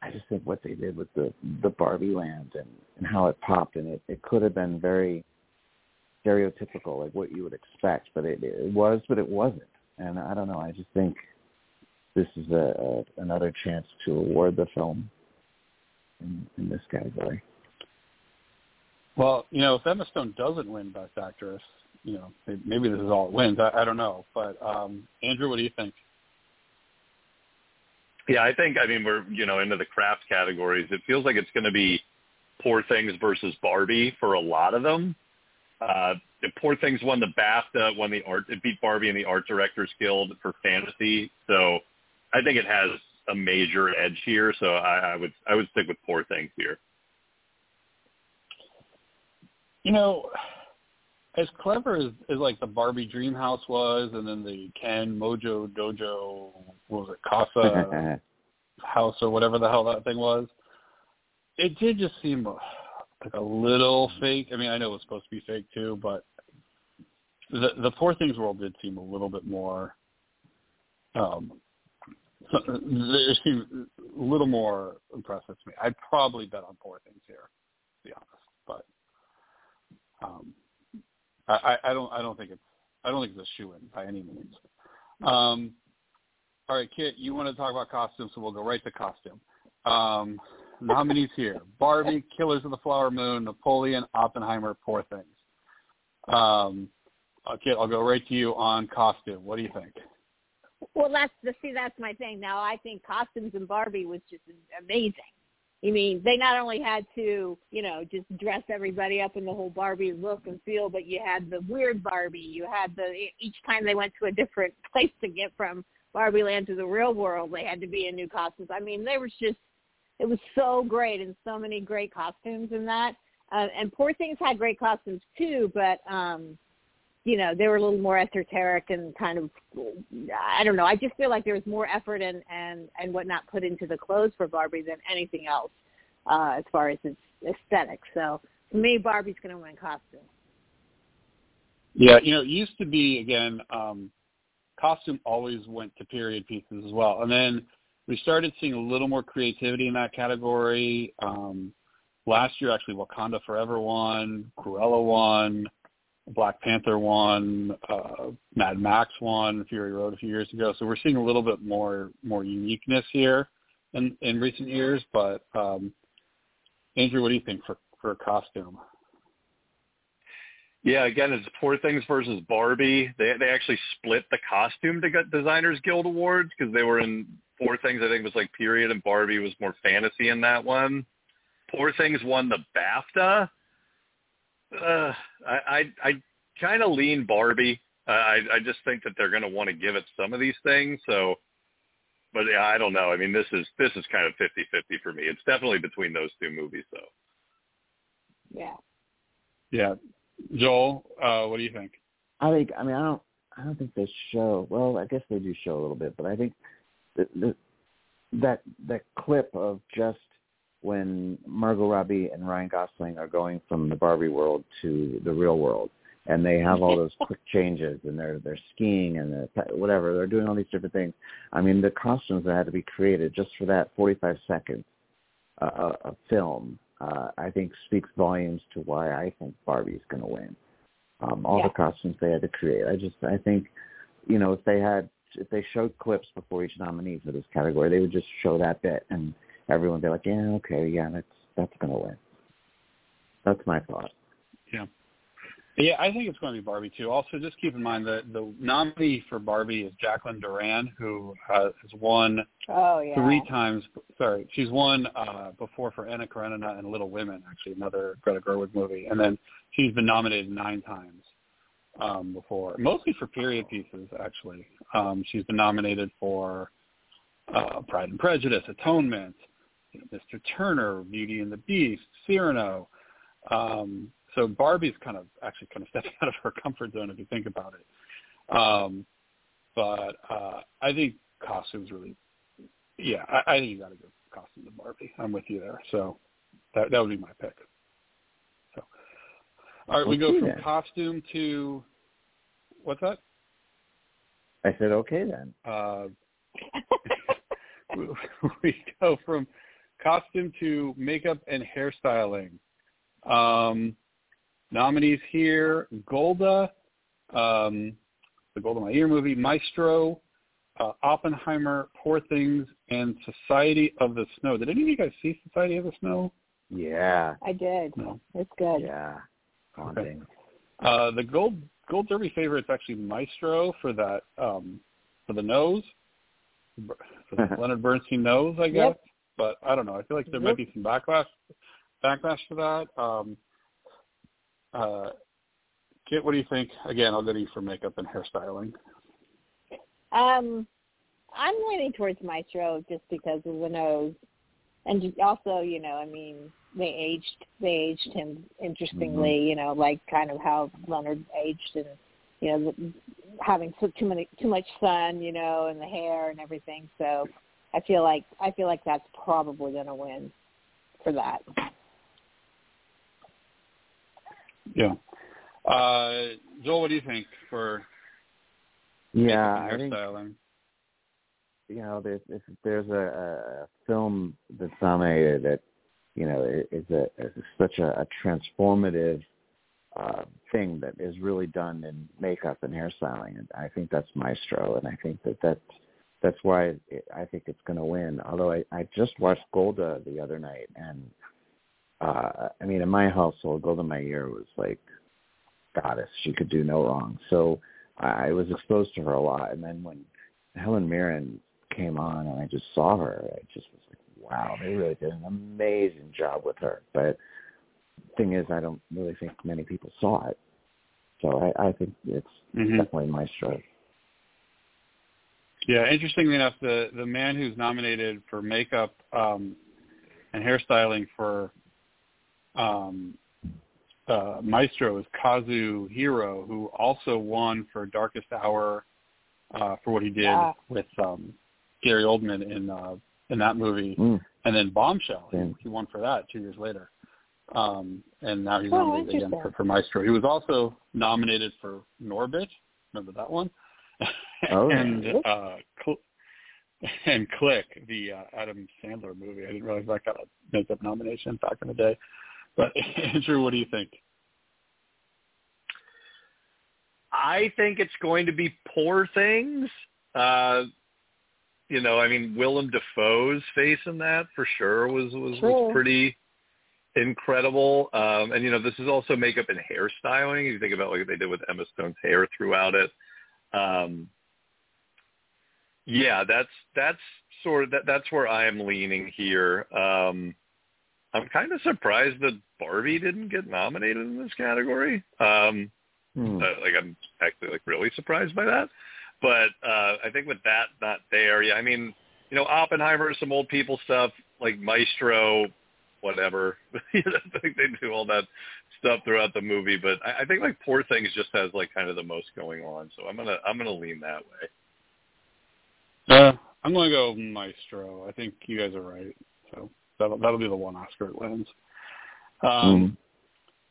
I just think what they did with the the Barbie land and, and how it popped and it, it could have been very stereotypical, like what you would expect, but it, it was, but it wasn't. And I don't know. I just think this is a, a another chance to award the film in, in this category. Well, you know, if Emma Stone doesn't win Best Actress, you know, maybe this is all it wins. I, I don't know, but um, Andrew, what do you think? Yeah, I think I mean we're you know into the craft categories. It feels like it's going to be Poor Things versus Barbie for a lot of them. Uh, the Poor Things won the BAFTA, won the art, it beat Barbie in the Art Directors Guild for fantasy. So I think it has a major edge here. So I, I would I would stick with Poor Things here. You know, as clever as, as like the Barbie Dream House was, and then the Ken Mojo Dojo, what was it, Casa House or whatever the hell that thing was, it did just seem like a little fake. I mean, I know it was supposed to be fake too, but the the Poor Things world did seem a little bit more. Um, so- it seemed a little more impressive to me. I'd probably bet on Poor Things here, to be honest, but. Um, I, I I don't I don't think it's I don't think it's a shoe in by any means. Um, all right, Kit, you want to talk about costumes, so we'll go right to costume. Um, nominees here: Barbie, Killers of the Flower Moon, Napoleon, Oppenheimer, Poor Things. Um, Kit, I'll go right to you on costume. What do you think? well, that's the see, that's my thing. Now I think costumes in Barbie was just amazing. I mean, they not only had to, you know, just dress everybody up in the whole Barbie look and feel, but you had the weird Barbie. You had the each time they went to a different place to get from Barbie Land to the real world, they had to be in new costumes. I mean, they were just, it was so great and so many great costumes in that. Uh, and Poor Things had great costumes too, but um, you know, they were a little more esoteric and kind of, I don't know. I just feel like there was more effort and and and whatnot put into the clothes for Barbie than anything else, uh, as far as its aesthetics. So for me, Barbie's going to win costume. Yeah, you know, it used to be again, um, costume always went to period pieces as well, and then we started seeing a little more creativity in that category. Um, last year, actually, Wakanda Forever won, Cruella won, Black Panther won, uh, Mad Max won, Fury Road a few years ago. So we're seeing a little bit more more uniqueness here in in recent years. But um, Andrew, what do you think for for a costume? Yeah, again, it's Poor Things versus Barbie. They they actually split the costume to get Designers Guild awards because they were in Poor Things. I think was like period, and Barbie was more fantasy in that one. Poor Things won the BAFTA. Uh, I I, I kind of lean Barbie. Uh, I I just think that they're going to want to give it some of these things. So but yeah, I don't know. I mean, this is this is kind of fifty fifty for me. It's definitely between those two movies, though. Yeah. Yeah, Joel, uh, what do you think? I think. I mean, I don't. I don't think they show. Well, I guess they do show a little bit, but I think the, the, that that clip of just when Margot Robbie and Ryan Gosling are going from the Barbie world to the real world, and they have all those quick changes, and they're they're skiing and they're, whatever they're doing all these different things. I mean, the costumes that had to be created just for that 45 seconds uh, of film, uh, I think speaks volumes to why I think Barbie's going to win. Um, all Yeah. the costumes they had to create. I just I think, you know, if they had if they showed clips before each nominee for this category, they would just show that bit, and everyone would be like, yeah, okay, yeah, that's that's going to win. That's my thought. Yeah, I think it's going to be Barbie too. Also, just keep in mind that the nominee for Barbie is Jacqueline Durran, who uh, has won Oh yeah. three times. Sorry, she's won uh, before for Anna Karenina and Little Women, actually another Greta Gerwig movie, and then she's been nominated nine times um, before, mostly for period pieces. Actually, um, she's been nominated for uh, Pride and Prejudice, Atonement, Mr. Turner, Beauty and the Beast, Cyrano. Um, so Barbie's kind of actually kind of stepping out of her comfort zone if you think about it. Um, but uh, I think costumes really yeah, I, I think you got to go costume to Barbie. I'm with you there. So that that would be my pick. So all right, we go from then. costume to what's that? I said, okay then. Uh, we, we go from costume to makeup and hairstyling. Um, nominees here: Golda, um, the Golda Meir movie, Maestro, uh, Oppenheimer, Poor Things, and Society of the Snow. Did any of you guys see Society of the Snow? Yeah, I did. No. It's good. yeah, haunting. Uh, the Gold Gold Derby favorite is actually Maestro for that um, for the nose, for the Leonard Bernstein nose, I guess. Yep. But I don't know. I feel like there Yep. might be some backlash backlash to that. Um, uh, Kit, what do you think? Again, I'll go to you for makeup and hairstyling. Um, I'm leaning towards Maestro just because of the nose, and also, you know, I mean, they aged they aged him interestingly, you know, like kind of how Leonard aged, and you know, the- having so too many too much sun, you know, and the hair and everything. So, I feel like I feel like that's probably going to win for that. Yeah. Uh, Joel, what do you think for Yeah, makeup I think hairstyling? you know, there's if there's a, a film that's nominated that you know is a is such a, a transformative uh, thing that is really done in makeup and hairstyling, and I think that's Maestro, and I think that that's that's why it, I think it's going to win. Although I I just watched Golda the other night, and uh, I mean, in my household, Golda Meir was like goddess; she could do no wrong. So I was exposed to her a lot, and then when Helen Mirren came on and I just saw her, I just was like, wow, they really did an amazing job with her. But thing is, I don't really think many people saw it, so I, I think it's Mhm. definitely Maestro. Yeah, interestingly enough, the the man who's nominated for makeup um, and hairstyling for um, uh, Maestro is Kazu Hiro, who also won for Darkest Hour uh, for what he did Ah. with um, Gary Oldman in uh, in that movie, Mm. and then Bombshell. He, he won for that two years later, um, and now he's Oh, nominated again for, for Maestro. He was also nominated for Norbit. Remember that one? Oh, yeah. and uh, Cl- and Click, the uh, Adam Sandler movie. I didn't realize that got a makeup nomination back in the day. But Andrew, what do you think? I think it's going to be Poor Things. Uh, you know, I mean, Willem Dafoe's face in that for sure was was, True. was pretty incredible. Um, and you know, this is also makeup and hairstyling. If you think about what they did with Emma Stone's hair throughout it. Um, yeah, that's that's sort of that, that's where I am leaning here. Um, I'm kind of surprised that Barbie didn't get nominated in this category. Um, Hmm. uh, like I'm actually like really surprised by that. But uh, I think with that not there, yeah, I mean, you know, Oppenheimer some old people stuff like Maestro, whatever. I think they do all that stuff throughout the movie, but I, I think like Poor Things just has like kind of the most going on. So I'm gonna I'm gonna lean that way. Uh, I'm gonna go Maestro. I think you guys are right. So that'll that'll be the one Oscar it wins. Um, Mm.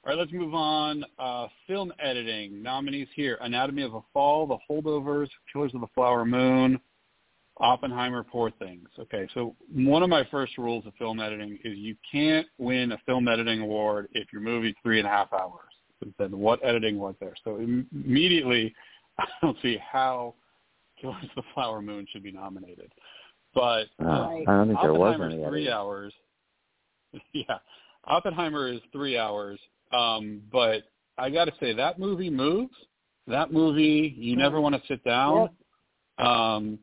All right, let's move on. Uh, film editing nominees here: Anatomy of a Fall, The Holdovers, Killers of the Flower Moon, Oppenheimer, Poor Things. Okay, so one of my first rules of film editing is you can't win a film editing award if your movie's three and a half hours. Then what editing was there? So im- immediately, I don't see how Killers of the Flower Moon should be nominated. But Uh, I don't think there was Oppenheimer's any. three hours. Yeah, Oppenheimer is three hours. Um, but I got to say that movie moves. That movie, you never want to sit down. Um,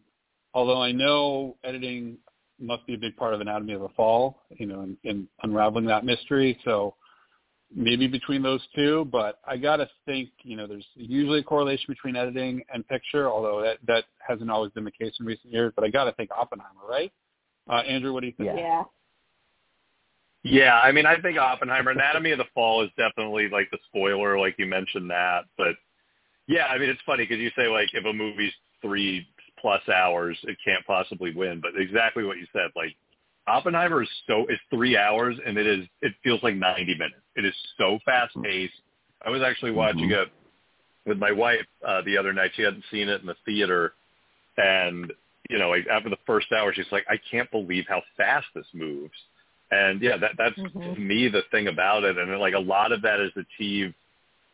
although I know editing must be a big part of Anatomy of a Fall, you know, in, in unraveling that mystery. So maybe between those two, but I got to think, you know, there's usually a correlation between editing and picture, although that that hasn't always been the case in recent years. But I got to think Oppenheimer, right? Uh, Andrew, what do you think? Yeah. Yeah. Yeah, I mean, I think Oppenheimer, Anatomy of the Fall is definitely like the spoiler, like you mentioned that. But yeah, I mean, it's funny because you say like if a movie's three plus hours, it can't possibly win. But exactly what you said, like Oppenheimer is so is three hours and it is it feels like ninety minutes. It is so fast paced. I was actually watching Mhm. it with my wife uh, the other night. She hadn't seen it in the theater, and you know, like after the first hour, she's like, "I can't believe how fast this moves." And yeah, that that's Mhm. to me the thing about it, and like a lot of that is achieved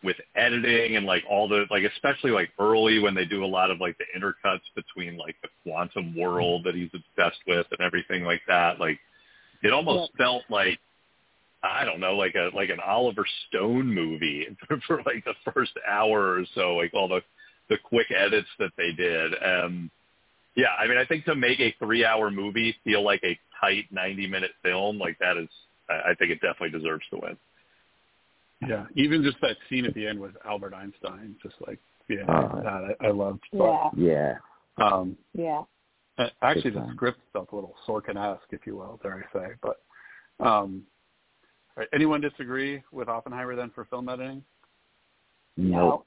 with editing and like all the like especially like early when they do a lot of like the intercuts between like the quantum world that he's obsessed with and everything like that. Like it almost felt like I don't know, like a like an Oliver Stone movie for, for like the first hour or so, like all the the quick edits that they did. Um yeah, I mean I think to make a three hour movie feel like a tight ninety minute film, like that is I I think it definitely deserves to win. Yeah, even just that scene at the end with Albert Einstein, just like yeah, Uh, that I, I loved. But, Yeah. Yeah. Um, Yeah. uh, actually, the script felt a little Sorkin-esque, if you will, dare I say. But um, all right, anyone disagree with Oppenheimer then for film editing? No.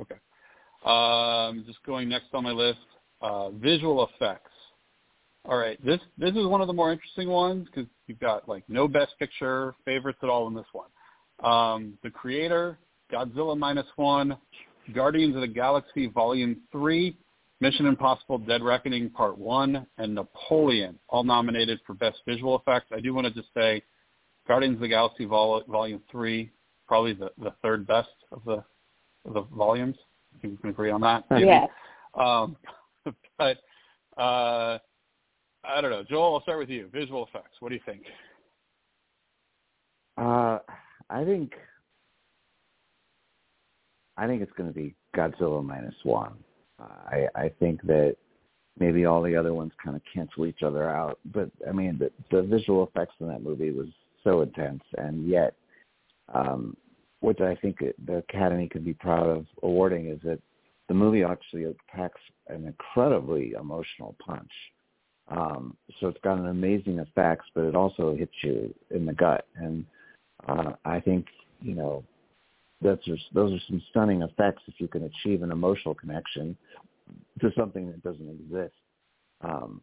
Okay. Um, just going next on my list, uh, visual effects. All right, this this is one of the more interesting ones because you've got like no best picture favorites at all in this one. Um, the Creator, Godzilla minus one, Guardians of the Galaxy Volume Three, Mission Impossible: Dead Reckoning Part One, and Napoleon, all nominated for best visual effects. I do want to just say, Guardians of the Galaxy Vol- Volume Three, probably the, the third best of the of the volumes. I think we can agree on that. maybe. Yes. Um, but uh, I don't know. Joel, I'll start with you. Visual effects. What do you think? Uh, I think I think it's going to be Godzilla minus one. I I think that maybe all the other ones kind of cancel each other out, but I mean the the visual effects in that movie was so intense, and yet, um, which I think the Academy could be proud of awarding is that the movie actually packs an incredibly emotional punch. Um, so it's got an amazing effects, but it also hits you in the gut, and uh, I think you know that's just, those are some stunning effects if you can achieve an emotional connection to something that doesn't exist. Um,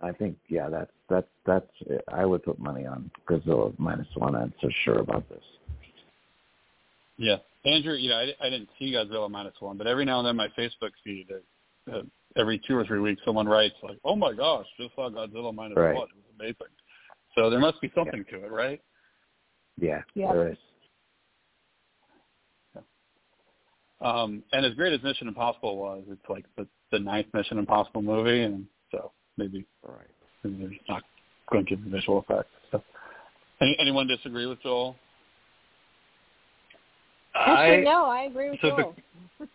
I think yeah, that's that's that's it. I would put money on Godzilla minus one. I'm so sure about this. Yeah, Andrew. You know, I, I didn't see Godzilla minus one, but every now and then my Facebook feed, uh, uh, every two or three weeks, someone writes like, "Oh my gosh, just saw Godzilla minus Right. one. It was amazing." So there must be something to it, right? Yeah, Yeah. there is. Um, and as great as Mission Impossible was, it's like the, the ninth Mission Impossible movie, and so maybe, Right. maybe they're not going to give visual effects. So, any, anyone disagree with Joel? Actually, I no, I agree with so the- Joel.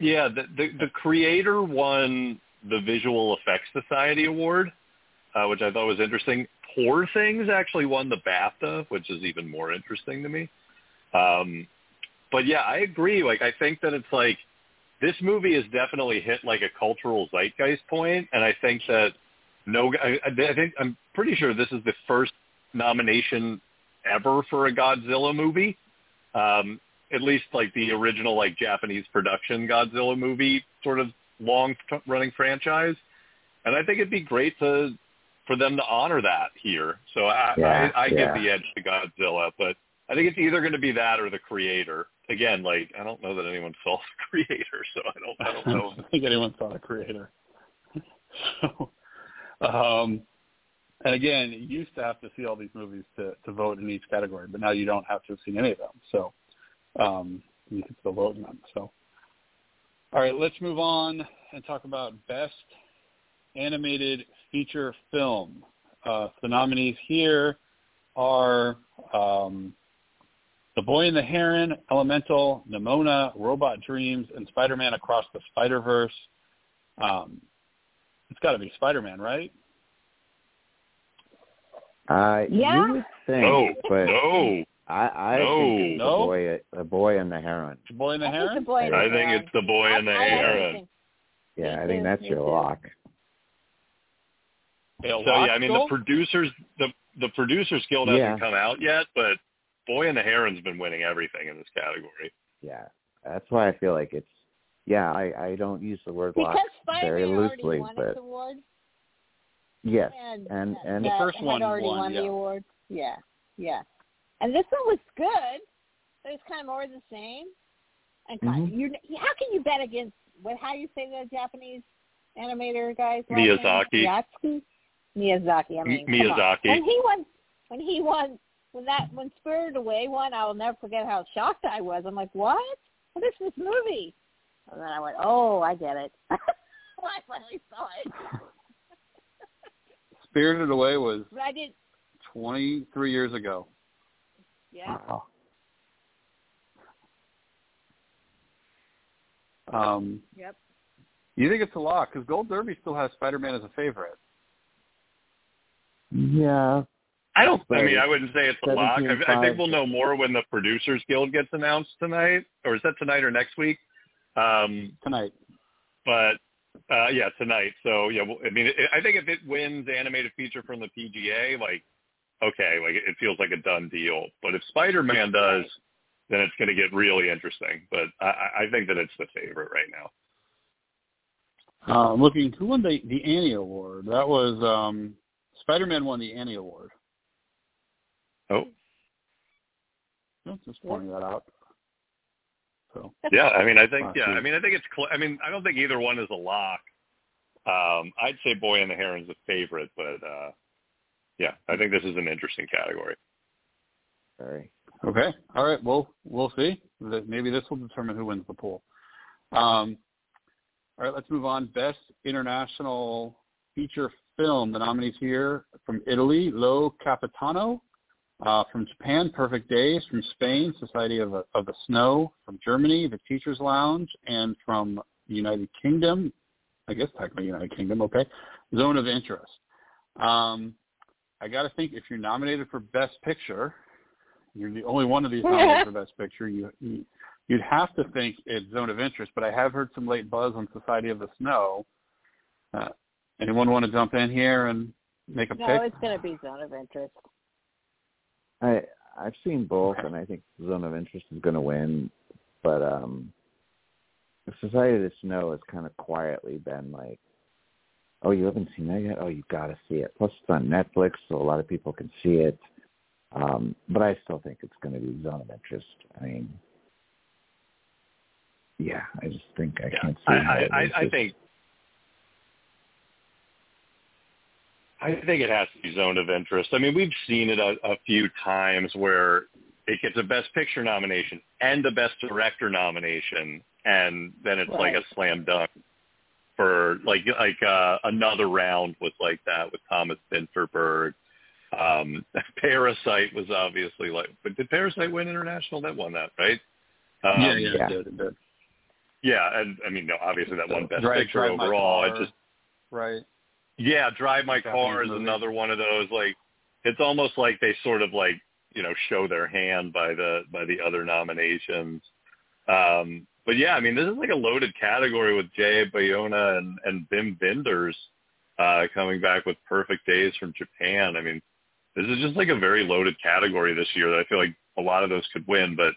Yeah, the, the the creator won the Visual Effects Society Award, uh, which I thought was interesting. Poor Things actually won the BAFTA, which is even more interesting to me. Um, but yeah, I agree. Like, I think that it's like this movie has definitely hit like a cultural zeitgeist point, and I think that no, I, I think I'm pretty sure this is the first nomination ever for a Godzilla movie. Um, at least like the original like Japanese production Godzilla movie sort of long running franchise. And I think it'd be great to for them to honor that here. So I Yeah, I, I yeah. give the edge to Godzilla, but I think it's either going to be that or the creator. Again, like I don't know that anyone saw the creator, so I don't I don't know. I don't think anyone saw the creator. so, um, and again, you used to have to see all these movies to, to vote in each category, but now you don't have to have seen any of them. So um, you can still vote in them. So, all right, let's move on and talk about best animated feature film. Uh, the nominees here are um, The Boy and the Heron, Elemental, Nimona, Robot Dreams, and Spider-Man Across the Spider-Verse. Um, it's got to be Spider-Man, right? Uh, Yeah. you would think, No, but no. I, I No. think it's No? the boy, the boy and the heron. The Boy and the I think Heron? the boy and the I think heron. it's the boy and the I- I heron. think- Yeah, I think that's your lock. So yeah, I mean the producers the the producers guild hasn't Yeah. come out yet, but Boy and the Heron's been winning everything in this category. Yeah, that's why I feel like it's. Yeah, I I don't use the word lock Because very Spider-Man already loosely, won but its award. yes, And, and and The that first had one already won, won yeah. the award. Yeah, yeah. And this one was good. It was kind of more of the same. And kind Mhm. you, how can you bet against what? How you say the Japanese animator guys? Miyazaki. Miyazaki. Miyazaki. I mean, Mi- Miyazaki. When he won, when he won, when that when Spirited Away won, I will never forget how shocked I was. I'm like, what? What is this movie? And then I went, oh, I get it. I finally saw it. Spirited Away was But I did. 23 years ago. Yeah. Wow. Um, Yep. you think it's a lock? Because Gold Derby still has Spider-Man as a favorite. yeah, I don't. I mean, I wouldn't say it's a lock. I, I think we'll know more when the producers guild gets announced tonight, or is that tonight or next week? Um, Tonight. but uh, yeah, tonight. So yeah, well, I mean, it, I think if it wins animated feature from the PGA, like okay, like it feels like a done deal. But if Spider-Man does, then it's going to get really interesting. But I, I think that it's the favorite right now. Uh, looking, who won the, the Annie Award? That was, um, Spider-Man won the Annie Award. Oh, Just pointing that out. So, yeah. I mean, I think Ah, yeah. I mean, I think it's. Cl- I mean, I don't think either one is a lock. Um, I'd say Boy and the Heron's a favorite, but uh, yeah, I think this is an interesting category. very. okay. All right. Well, we'll see. Maybe this will determine who wins the pool. Um, all right. Let's move on. Best International Feature Film. The nominees here from Italy, Lo Capitano. Uh, from Japan, Perfect Days. From Spain, Society of, of the Snow. From Germany, The Teacher's Lounge. And from United Kingdom, I guess technically United Kingdom, okay, Zone of Interest. Um, I got to think if you're nominated for Best Picture, you're the only one of these nominated for Best Picture. You, you you'd have to think it's Zone of Interest, but I have heard some late buzz on Society of the Snow. Uh, anyone want to jump in here and make a No, pick? it's going to be Zone of Interest. I I've seen both, and I think Zone of Interest is going to win. But um, Society of the Snow has kind of quietly been like, "Oh, you haven't seen that yet? Oh, you got to see it." Plus, it's on Netflix, so a lot of people can see it. Um, but I still think it's going to be Zone of Interest. I mean, yeah, I just think I can't see. I, I, I, I think I think it has to be zone of interest. I mean, we've seen it a, a few times where it gets a best picture nomination and a best director nomination, and then it's like a slam dunk for like like uh, another round was like that with Thomas Vinterberg. Um, Parasite was obviously like, but did Parasite win international? That won that, right? Um, yeah, yeah, yeah. it did, it did. yeah, and I mean, no, obviously that won best Drive- picture Drive My overall. It just right. Yeah, Drive My Japanese Car is movie. another one of those. Like, it's almost like they sort of like you know show their hand by the by the other nominations. Um, but yeah, I mean, this is like a loaded category with Jay Bayona and and Wim Wenders uh, coming back with Perfect Days from Japan. I mean, this is just like a very loaded category this year that I feel like a lot of those could win, but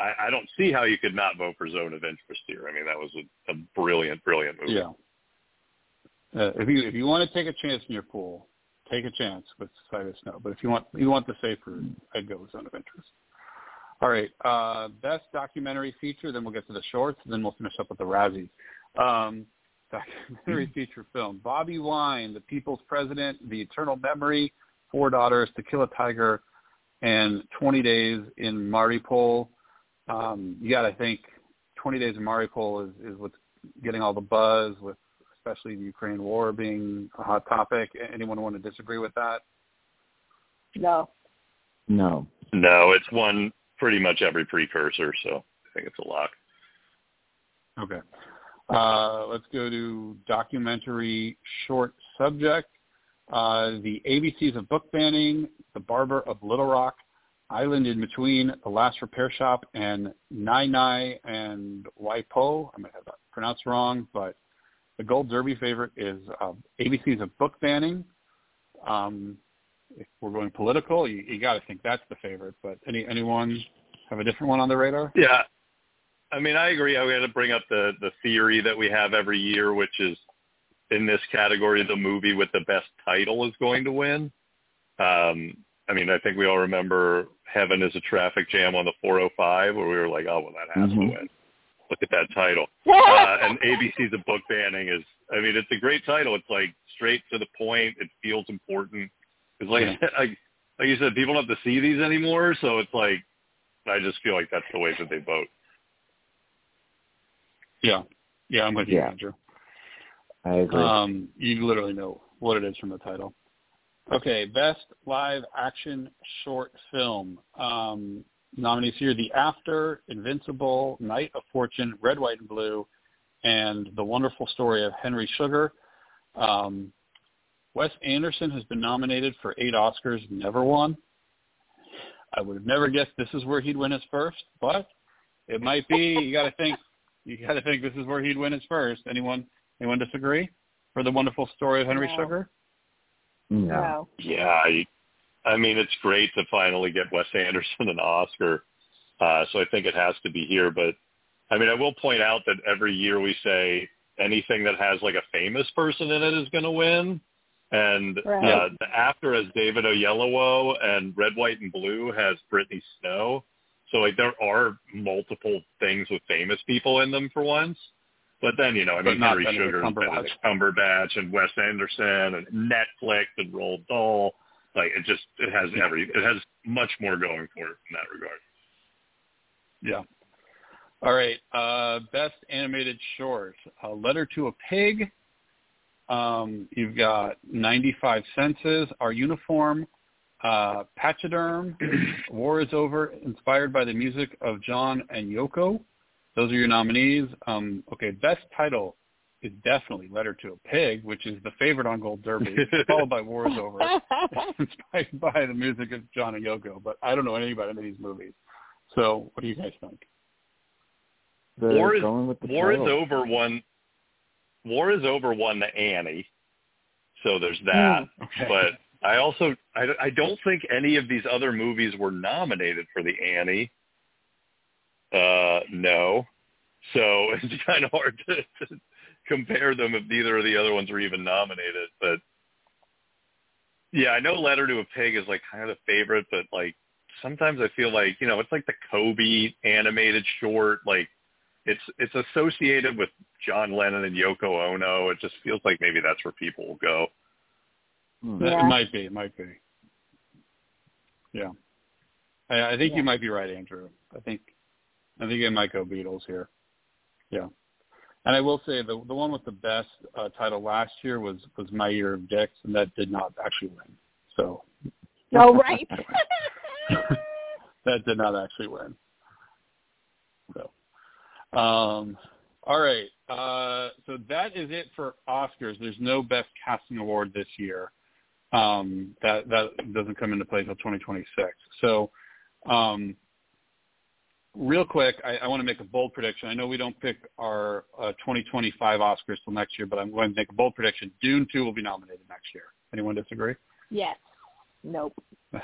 I, I don't see how you could not vote for Zone of Interest here. I mean, that was a, a brilliant, brilliant movie. Yeah. Uh, if you if you want to take a chance in your pool, take a chance with Society Snow. But if you want you want the safer, I'd go with Zone of Interest. All right, uh, best documentary feature. Then we'll get to the shorts, and then we'll finish up with the Razzies. Um, documentary feature film: Bobi Wine, The People's President, The Eternal Memory, Four Daughters, To Kill a Tiger, and 20 Days in Mariupol. Um, you got to think 20 Days in Mariupol is, is what's getting all the buzz with especially the Ukraine war being a hot topic. Anyone want to disagree with that? No. No. No, it's won pretty much every precursor, so I think it's a lock. Okay. Uh, let's go to documentary short subject. Uh, the ABCs of book banning, The Barber of Little Rock, Island in Between, The Last Repair Shop, and Nai Nai and Waipo. I might have that pronounced wrong, but the Gold Derby favorite is uh, ABC's of book banning. Um, if we're going political, you, you got to think that's the favorite. But any anyone have a different one on the radar? Yeah, I mean, I agree. I got to bring up the the theory that we have every year, which is in this category, the movie with the best title is going to win. Um, I mean, I think we all remember Heaven is a Traffic Jam on the 405, where we were like, oh, well, that has Mhm. to win. Look at that title. uh, and ABC's a book banning is, I mean, it's a great title. It's like straight to the point. It feels important. It's like, Yeah. like, like you said, people don't have to see these anymore. So it's like, I just feel like that's the way that they vote. Yeah, yeah, I'm with you, Yeah. Andrew. I agree. Um, you literally know what it is from the title. Okay, best live action short film. Um, nominees here: The After, Invincible, Night of Fortune, Red, White, and Blue, and The Wonderful Story of Henry Sugar. Um, Wes Anderson has been nominated for eight Oscars, never won. I would have never guessed this is where he'd win his first, but it might be. You got to think. You got to think this is where he'd win his first. Anyone? Anyone disagree? For the wonderful story of Henry No. Sugar? no. No. Yeah, I, I mean, it's great to finally get Wes Anderson an Oscar. Uh, so I think it has to be here. But I mean, I will point out that every year we say anything that has like a famous person in it is going to win. And Right. uh, the after has David Oyelowo and Red, White, and Blue has Brittany Snow. So like there are multiple things with famous people in them for once. But then, you know, I mean, not Henry Sugar and Cumberbatch. Cumberbatch and Wes Anderson and Netflix and Roald Dahl. Like it just, it has every, it has much more going for it in that regard. Yeah. All right. Uh, best animated short. A Letter to a Pig. Um, you've got 95 Senses, Our Uniform, uh, Pachyderm, War is Over, inspired by the music of John and Yoko. Those are your nominees. Um, okay, best title is definitely Letter to a Pig, which is the favorite on Gold Derby, followed by War is Over. inspired by the music of John and Yoko, but I don't know anything about any of these movies. So what do you guys think? The, War is, going with the War is over one, War is over one the Annie. So there's that. Okay. But I also, I, I don't think any of these other movies were nominated for the Annie. Uh, no. So it's kind of hard to, to compare them if neither of the other ones were even nominated. But yeah, I know Letter to a Pig is like kind of the favorite, but like sometimes I feel like, you know, it's like the Kobe animated short, like it's it's associated with John Lennon and Yoko Ono. It just feels like maybe that's where people will go. Hmm. Yeah. It might be. It might be. Yeah. I, I think Yeah. you might be right, Andrew. I think I think it might go Beatles here. Yeah. And I will say the the one with the best uh, title last year was was My Year of Dicks, and that did not actually win. So No, right. that did not actually win. So, um, all right. Uh, so that is it for Oscars. There's no Best Casting Award this year. Um, that that doesn't come into play until 2026. So, um, real quick, I, I want to make a bold prediction. I know we don't pick our uh, 2025 Oscars till next year, but I'm going to make a bold prediction. Dune 2 will be nominated next year. Anyone disagree? Yes. Nope.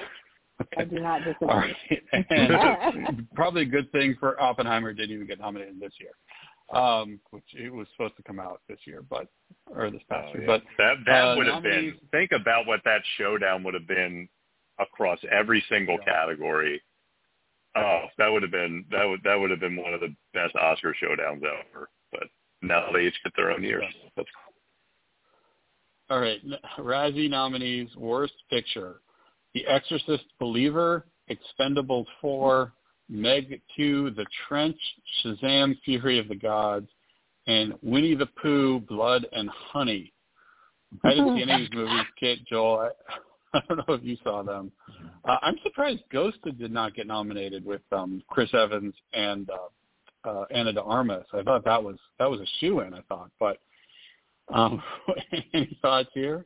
I do not disagree. All right. And probably a good thing for Oppenheimer didn't even get nominated this year, um, which it was supposed to come out this year, but or this past Oh, year. yeah. But that that uh, would have been. Think about what that showdown would have been across every single Yeah. category. Oh, that would have been that would that would have been one of the best Oscar showdowns ever. But now they each get their own years. That's All right, Razzie nominees: Worst Picture, The Exorcist, Believer, Expendables 4, Meg 2, The Trench, Shazam: Fury of the Gods, and Winnie the Pooh: Blood and Honey. I didn't see any of these movies. Kit, Joel, I, I don't know if you saw them. Uh, I'm surprised Ghosted did not get nominated with um, Chris Evans and uh, uh, Ana de Armas. I thought that was that was a shoe in. I thought, but um, any thoughts here?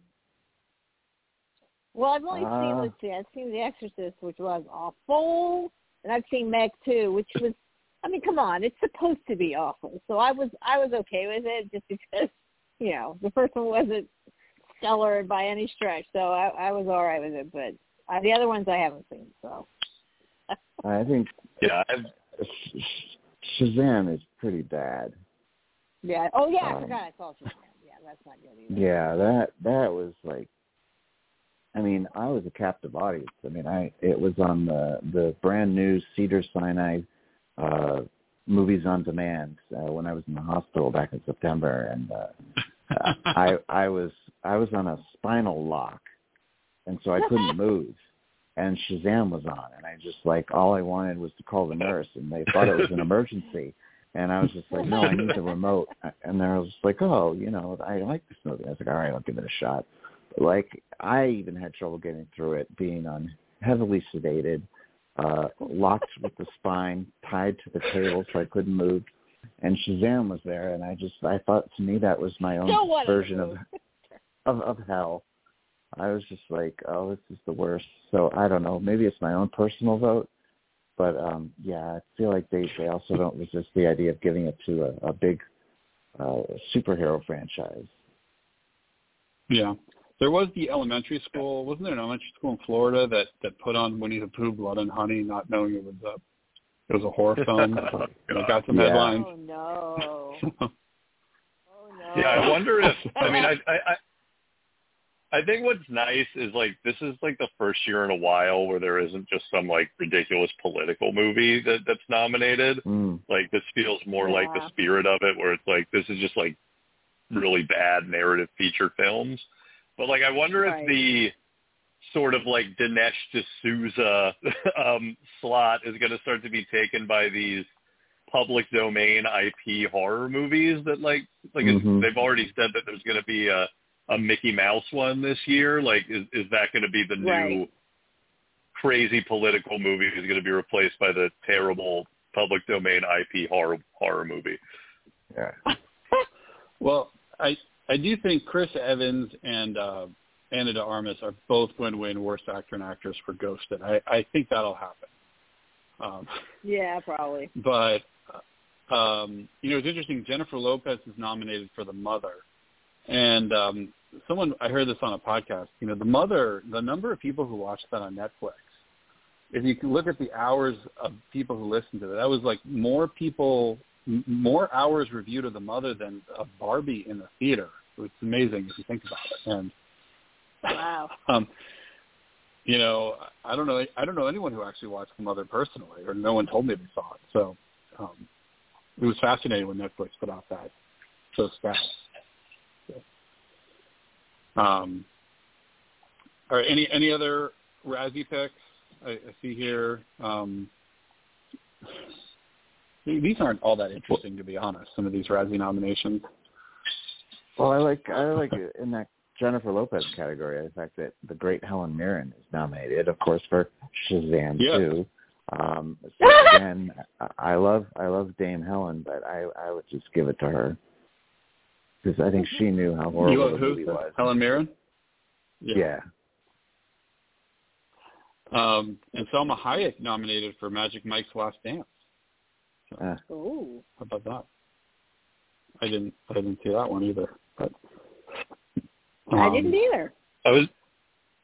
Well, I've only seen Uh, let's see, I've seen The Exorcist, which was awful, and I've seen Meg too, which was I mean, come on, it's supposed to be awful. So I was I was okay with it just because, you know, the first one wasn't stellar by any stretch. So I I was all right with it, but uh, the other ones I haven't seen, so I think yeah. I've, Sh- Sh- Shazam is pretty bad. yeah. Oh yeah, I Um, forgot I saw Shazam. Yeah, that's not good either. Yeah, that that was like I mean, I was a captive audience. I mean, I it was on the the brand new Cedar Sinai uh movies on demand uh, when I was in the hospital back in September and uh I I was I was on a spinal lock and so I couldn't move. And Shazam was on and I just like all I wanted was to call the nurse and they thought it was an emergency. And I was just like, no, I need the remote. And then I was like, oh, you know, I like this movie. I was like, all right, I'll give it a shot. Like, I even had trouble getting through it, being on heavily sedated, uh, locked with the spine, tied to the table so I couldn't move. And Shazam was there, and I just, I thought to me that was my own version of, of of hell. I was just like, oh, this is the worst. So I don't know. Maybe it's my own personal vote, but um yeah, I feel like they they also don't resist the idea of giving it to a, a big uh superhero franchise. Yeah. There was the elementary school, wasn't there an elementary school in Florida that that put on Winnie the Pooh, Blood and Honey, not knowing it was a it was a horror film. Oh, and it got some Yeah. headlines. Oh no. Oh no. Yeah, I wonder if I mean I I I I think what's nice is like this is like the first year in a while where there isn't just some like ridiculous political movie that that's nominated. Mm. Like this feels more like the spirit of it where it's like this is just like really bad narrative feature films. But like I wonder Right. if the sort of like Dinesh D'Souza um slot is going to start to be taken by these public domain IP horror movies that like like it's- Mhm. they've already said that there's going to be a a Mickey Mouse one this year. Like is is that going to be the new Right. crazy political movie is going to be replaced by the terrible public domain IP horror horror movie? Yeah. Well, I I do think Chris Evans and uh, Ana de Armas are both going to win Worst Actor and Actress for Ghosted. I, I think that'll happen. Um, Yeah, probably. but uh, um, you know, it's interesting. Jennifer Lopez is nominated for The Mother, and um, someone I heard this on a podcast. You know, The Mother, the number of people who watched that on Netflix. If you can look at the hours of people who listened to it, that was like more people, m- more hours reviewed of The Mother than of Barbie in the theater. It's amazing if you think about it. And Wow. um, you know, I don't know. I don't know anyone who actually watched The Mother personally, or no one told me they saw it. So um, it was fascinating when Netflix put out that so stat. So, um, all right. Any any other Razzie picks? I, I see here. Um, these aren't all that interesting, to be honest. Some of these Razzie nominations. Well, I like I like in that Jennifer Lopez category the fact that the great Helen Mirren is nominated, of course, for Shazam Yeah. too. Um, so again, I- I love I love Dame Helen, but I I would just give it to her because I think she knew how You horrible love the who? movie was. Helen Mirren. Yeah. Um, and Salma Hayek nominated for Magic Mike's Last Dance. Uh, Ooh. How about that? I didn't I didn't see that one either. But I um, didn't either. I was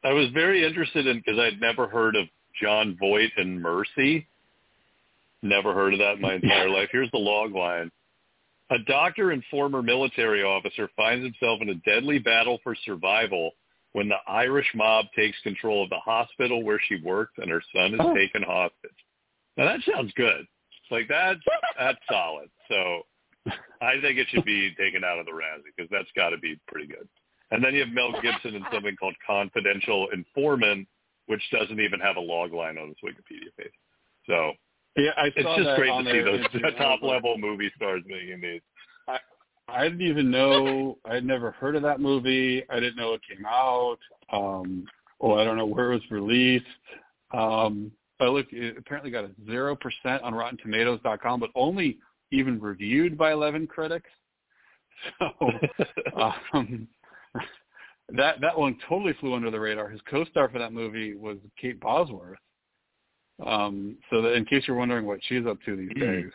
I was very interested in because I'd never heard of Jon Voight and Mercy. Never heard of that in my entire life. Here's the log line. A doctor and former military officer finds himself in a deadly battle for survival when the Irish mob takes control of the hospital where she works and her son is Oh. taken hostage. Now that sounds good. Like that's that's solid. So I think it should be taken out of the Razzie because that's got to be pretty good. And then you have Mel Gibson in something called Confidential Informant, which doesn't even have a log line on its Wikipedia page. So Yeah, I it's saw just that great on to see those top level movie stars making these. I didn't even know. I had never heard of that movie. I didn't know it came out. Um, oh, I don't know where it was released. Um, I looked. It apparently got a zero percent on RottenTomatoes.com, but only even reviewed by eleven critics. So um, that that one totally flew under the radar. His co-star for that movie was Kate Bosworth. Um, so that in case you're wondering what she's up to these Mm. days,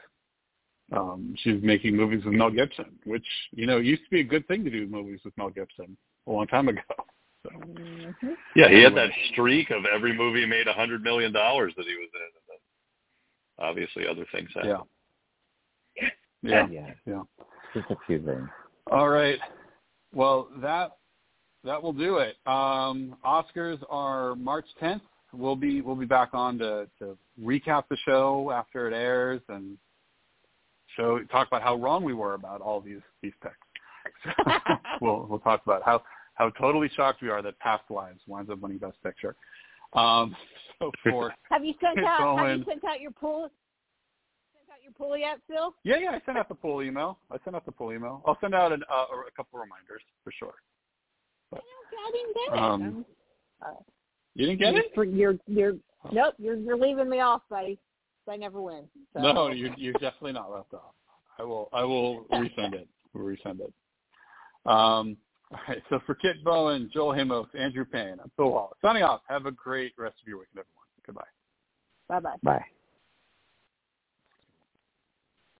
um, she's making movies with Mel Gibson, which you know used to be a good thing to do movies with Mel Gibson a long time ago. So hmm yeah, he had that streak of every movie made a hundred million dollars that he was in. And then obviously, other things happened. yeah, yeah, yeah, yeah. just a few things. All right. Well, that that will do it. Um, Oscars are March 10th. We'll be we'll be back on to, to recap the show after it airs and show talk about how wrong we were about all these these picks. we'll we'll talk about how how totally shocked we are that Past Lives winds up winning Best Picture. Um, so for Have you sent It's out? Have you sent out your pool? Sent out your pool yet, Phil? yeah yeah I sent out the full email. I sent out the full email. I'll send out an, uh, a couple reminders for sure. I didn't get it. Um, Uh, You didn't get it? You're, you're, you're nope. You're, you're leaving me off, buddy. I never win. So. No, you're you're definitely not left off. I will I will resend it. We'll resend it. Um, all right. So for Kit Bowen, Joel Hamos, Andrew Payne, I'm Phil Wallace. Signing off. Have a great rest of your weekend, everyone. Goodbye. Bye bye. Bye.